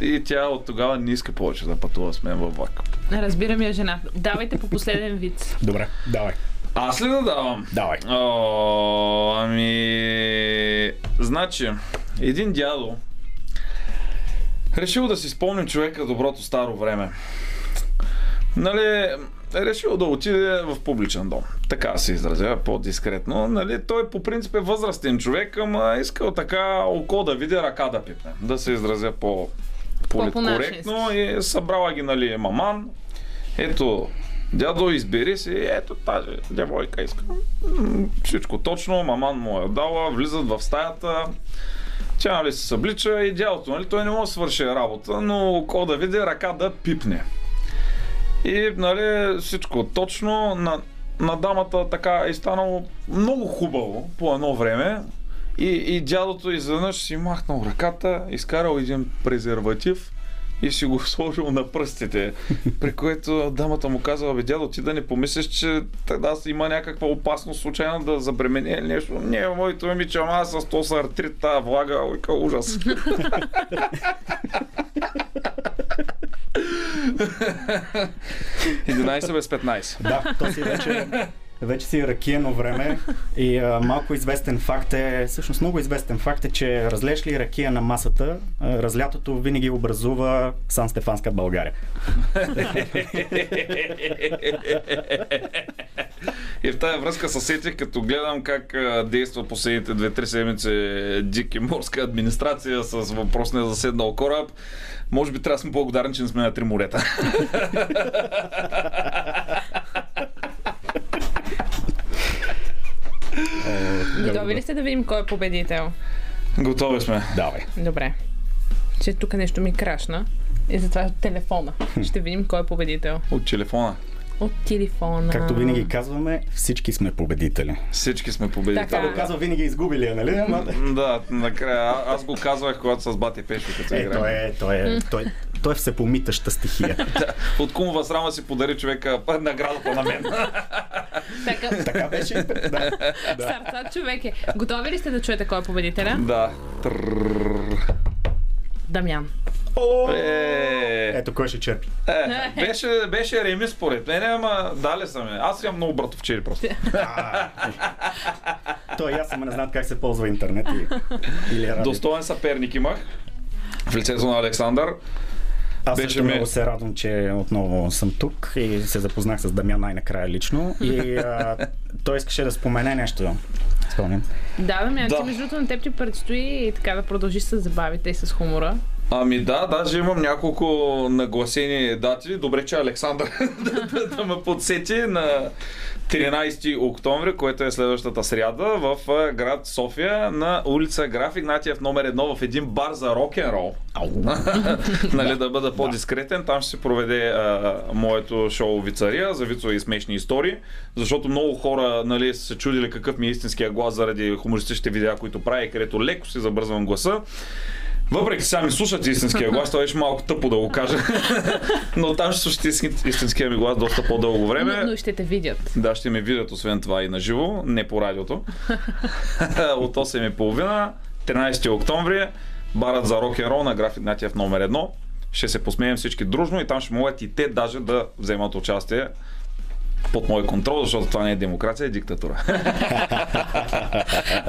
S7: и тя от тогава не иска повече да пътува с мен във влак.
S1: Разбирам я жена. Давайте по последен вид.
S8: Добре, давай.
S7: Аз ли да давам?
S8: Давай.
S7: О, ами... Значи, един дядо решил да си спомни човека доброто старо време. Нали, е решил да отиде в публичен дом. Така се изразява по-дискретно. Нали, той по принцип е възрастен човек, ама искал така око да види, ръка да пипне. Да се изразя по политкоректно и събрала ги, нали, маман. Ето, дядо, избери си, ето тази девойка иска. Всичко точно, маман му е дала, влизат в стаята. Тя нали се съблича и дядото, нали, той не може да свърши работа, но ко да види ръка да пипне. И нали, всичко точно на, на дамата така е станало много хубаво по едно време. И, и дядото изведнъж си махнал ръката, изкарал един презерватив и си го сложил на пръстите. При което дамата му казала, бе дядо, ти да не помислиш, че тогава има някаква опасност случайно да забремени или нещо. Не, моето момиче, ама с то с артрит, тази влага, ойка ужас. 11 без 15.
S8: Да, то си вече, вече си е ракиено време и а, малко известен факт е, всъщност много известен факт е, че разлеш ли ракия на масата, а, разлятото винаги образува Сан Стефанска България.
S7: И в тази връзка се сетих, като гледам как действа последните 2-3 седмици дик и морска администрация с въпросния заседнал кораб. Може би трябва да сме благодарни, че не сме на три морета.
S1: Готови ли сте да видим кой е победител?
S7: Готови сме.
S8: Давай.
S1: Добре. Че тук нещо ми крашна. И затова телефона. Ще видим кой е победител.
S7: От телефона.
S1: От телефона.
S8: Както винаги казваме, всички сме победители.
S7: Всички сме победители.
S1: Така.
S8: Това го казва винаги изгубили, е, нали?
S7: Да, накрая. Аз го казвах, когато с бати Пешо, като
S8: Е,
S7: играем.
S8: той е, той е, той, той е всепомитаща стихия.
S7: От кумова срама си подари човека а, наградата на мен.
S1: Така,
S8: така беше. и пред- Да.
S1: сърца човек е. Готови ли сте да чуете кой е победителя?
S7: да. Трррр.
S1: Дамян.
S7: Е,
S8: Ето кой ще черпи.
S7: е, беше, беше реми според мен, ама дали са ме. Аз имам много братовчери просто.
S8: Той и аз ама не знаят как се ползва интернет и, или радио.
S7: Достоен съперник имах. В лицето на Александър.
S8: Аз
S7: Беше
S8: също
S7: ми-
S8: много се радвам, че отново съм тук и се запознах с Дамян най-накрая лично. И а, той искаше да спомене нещо. Спомням.
S1: Да, Дамян,
S7: Да.
S1: ти между другото на теб ти предстои и така да продължиш с забавите и с хумора.
S7: Ами да, даже имам няколко нагласени дати. Добре, че Александър да, да, да ме подсети на 13 октомври, което е следващата сряда в град София на улица Граф Игнатиев номер едно в един бар за рок-н-рол. нали, да бъда по-дискретен. Там ще се проведе а, моето шоу Вицария за вицови и смешни истории, защото много хора нали, са се чудили какъв ми е истинския глас заради хумористичните видеа, които правя, където леко си забързвам гласа. Въпреки сега ми слушате истинския глас, това беше малко тъпо да го кажа. Но там ще слушате истин- истинския ми глас доста по-дълго време.
S1: Но, но ще те видят.
S7: Да, ще ме видят освен това и на живо, не по радиото. От 8.30, 13 октомври, барът за рок н рол на граф Игнатиев номер 1. Ще се посмеем всички дружно и там ще могат и те даже да вземат участие под мой контрол, защото това не е демокрация, е диктатура.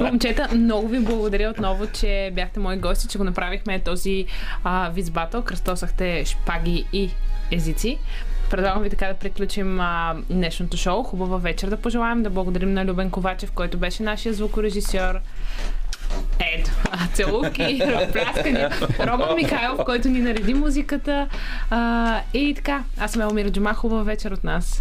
S1: Момчета, много ви благодаря отново, че бяхте мои гости, че го направихме този а, визбатъл. Кръстосахте шпаги и езици. Предлагам ви така да приключим а, днешното шоу. Хубава вечер да пожелаем, да благодарим на Любен Ковачев, който беше нашия звукорежисьор. Ето, а, целувки, пляскания. Роман Михайлов, който ни нареди музиката. А, и така, аз съм Елмира Джума. Хубава вечер от нас.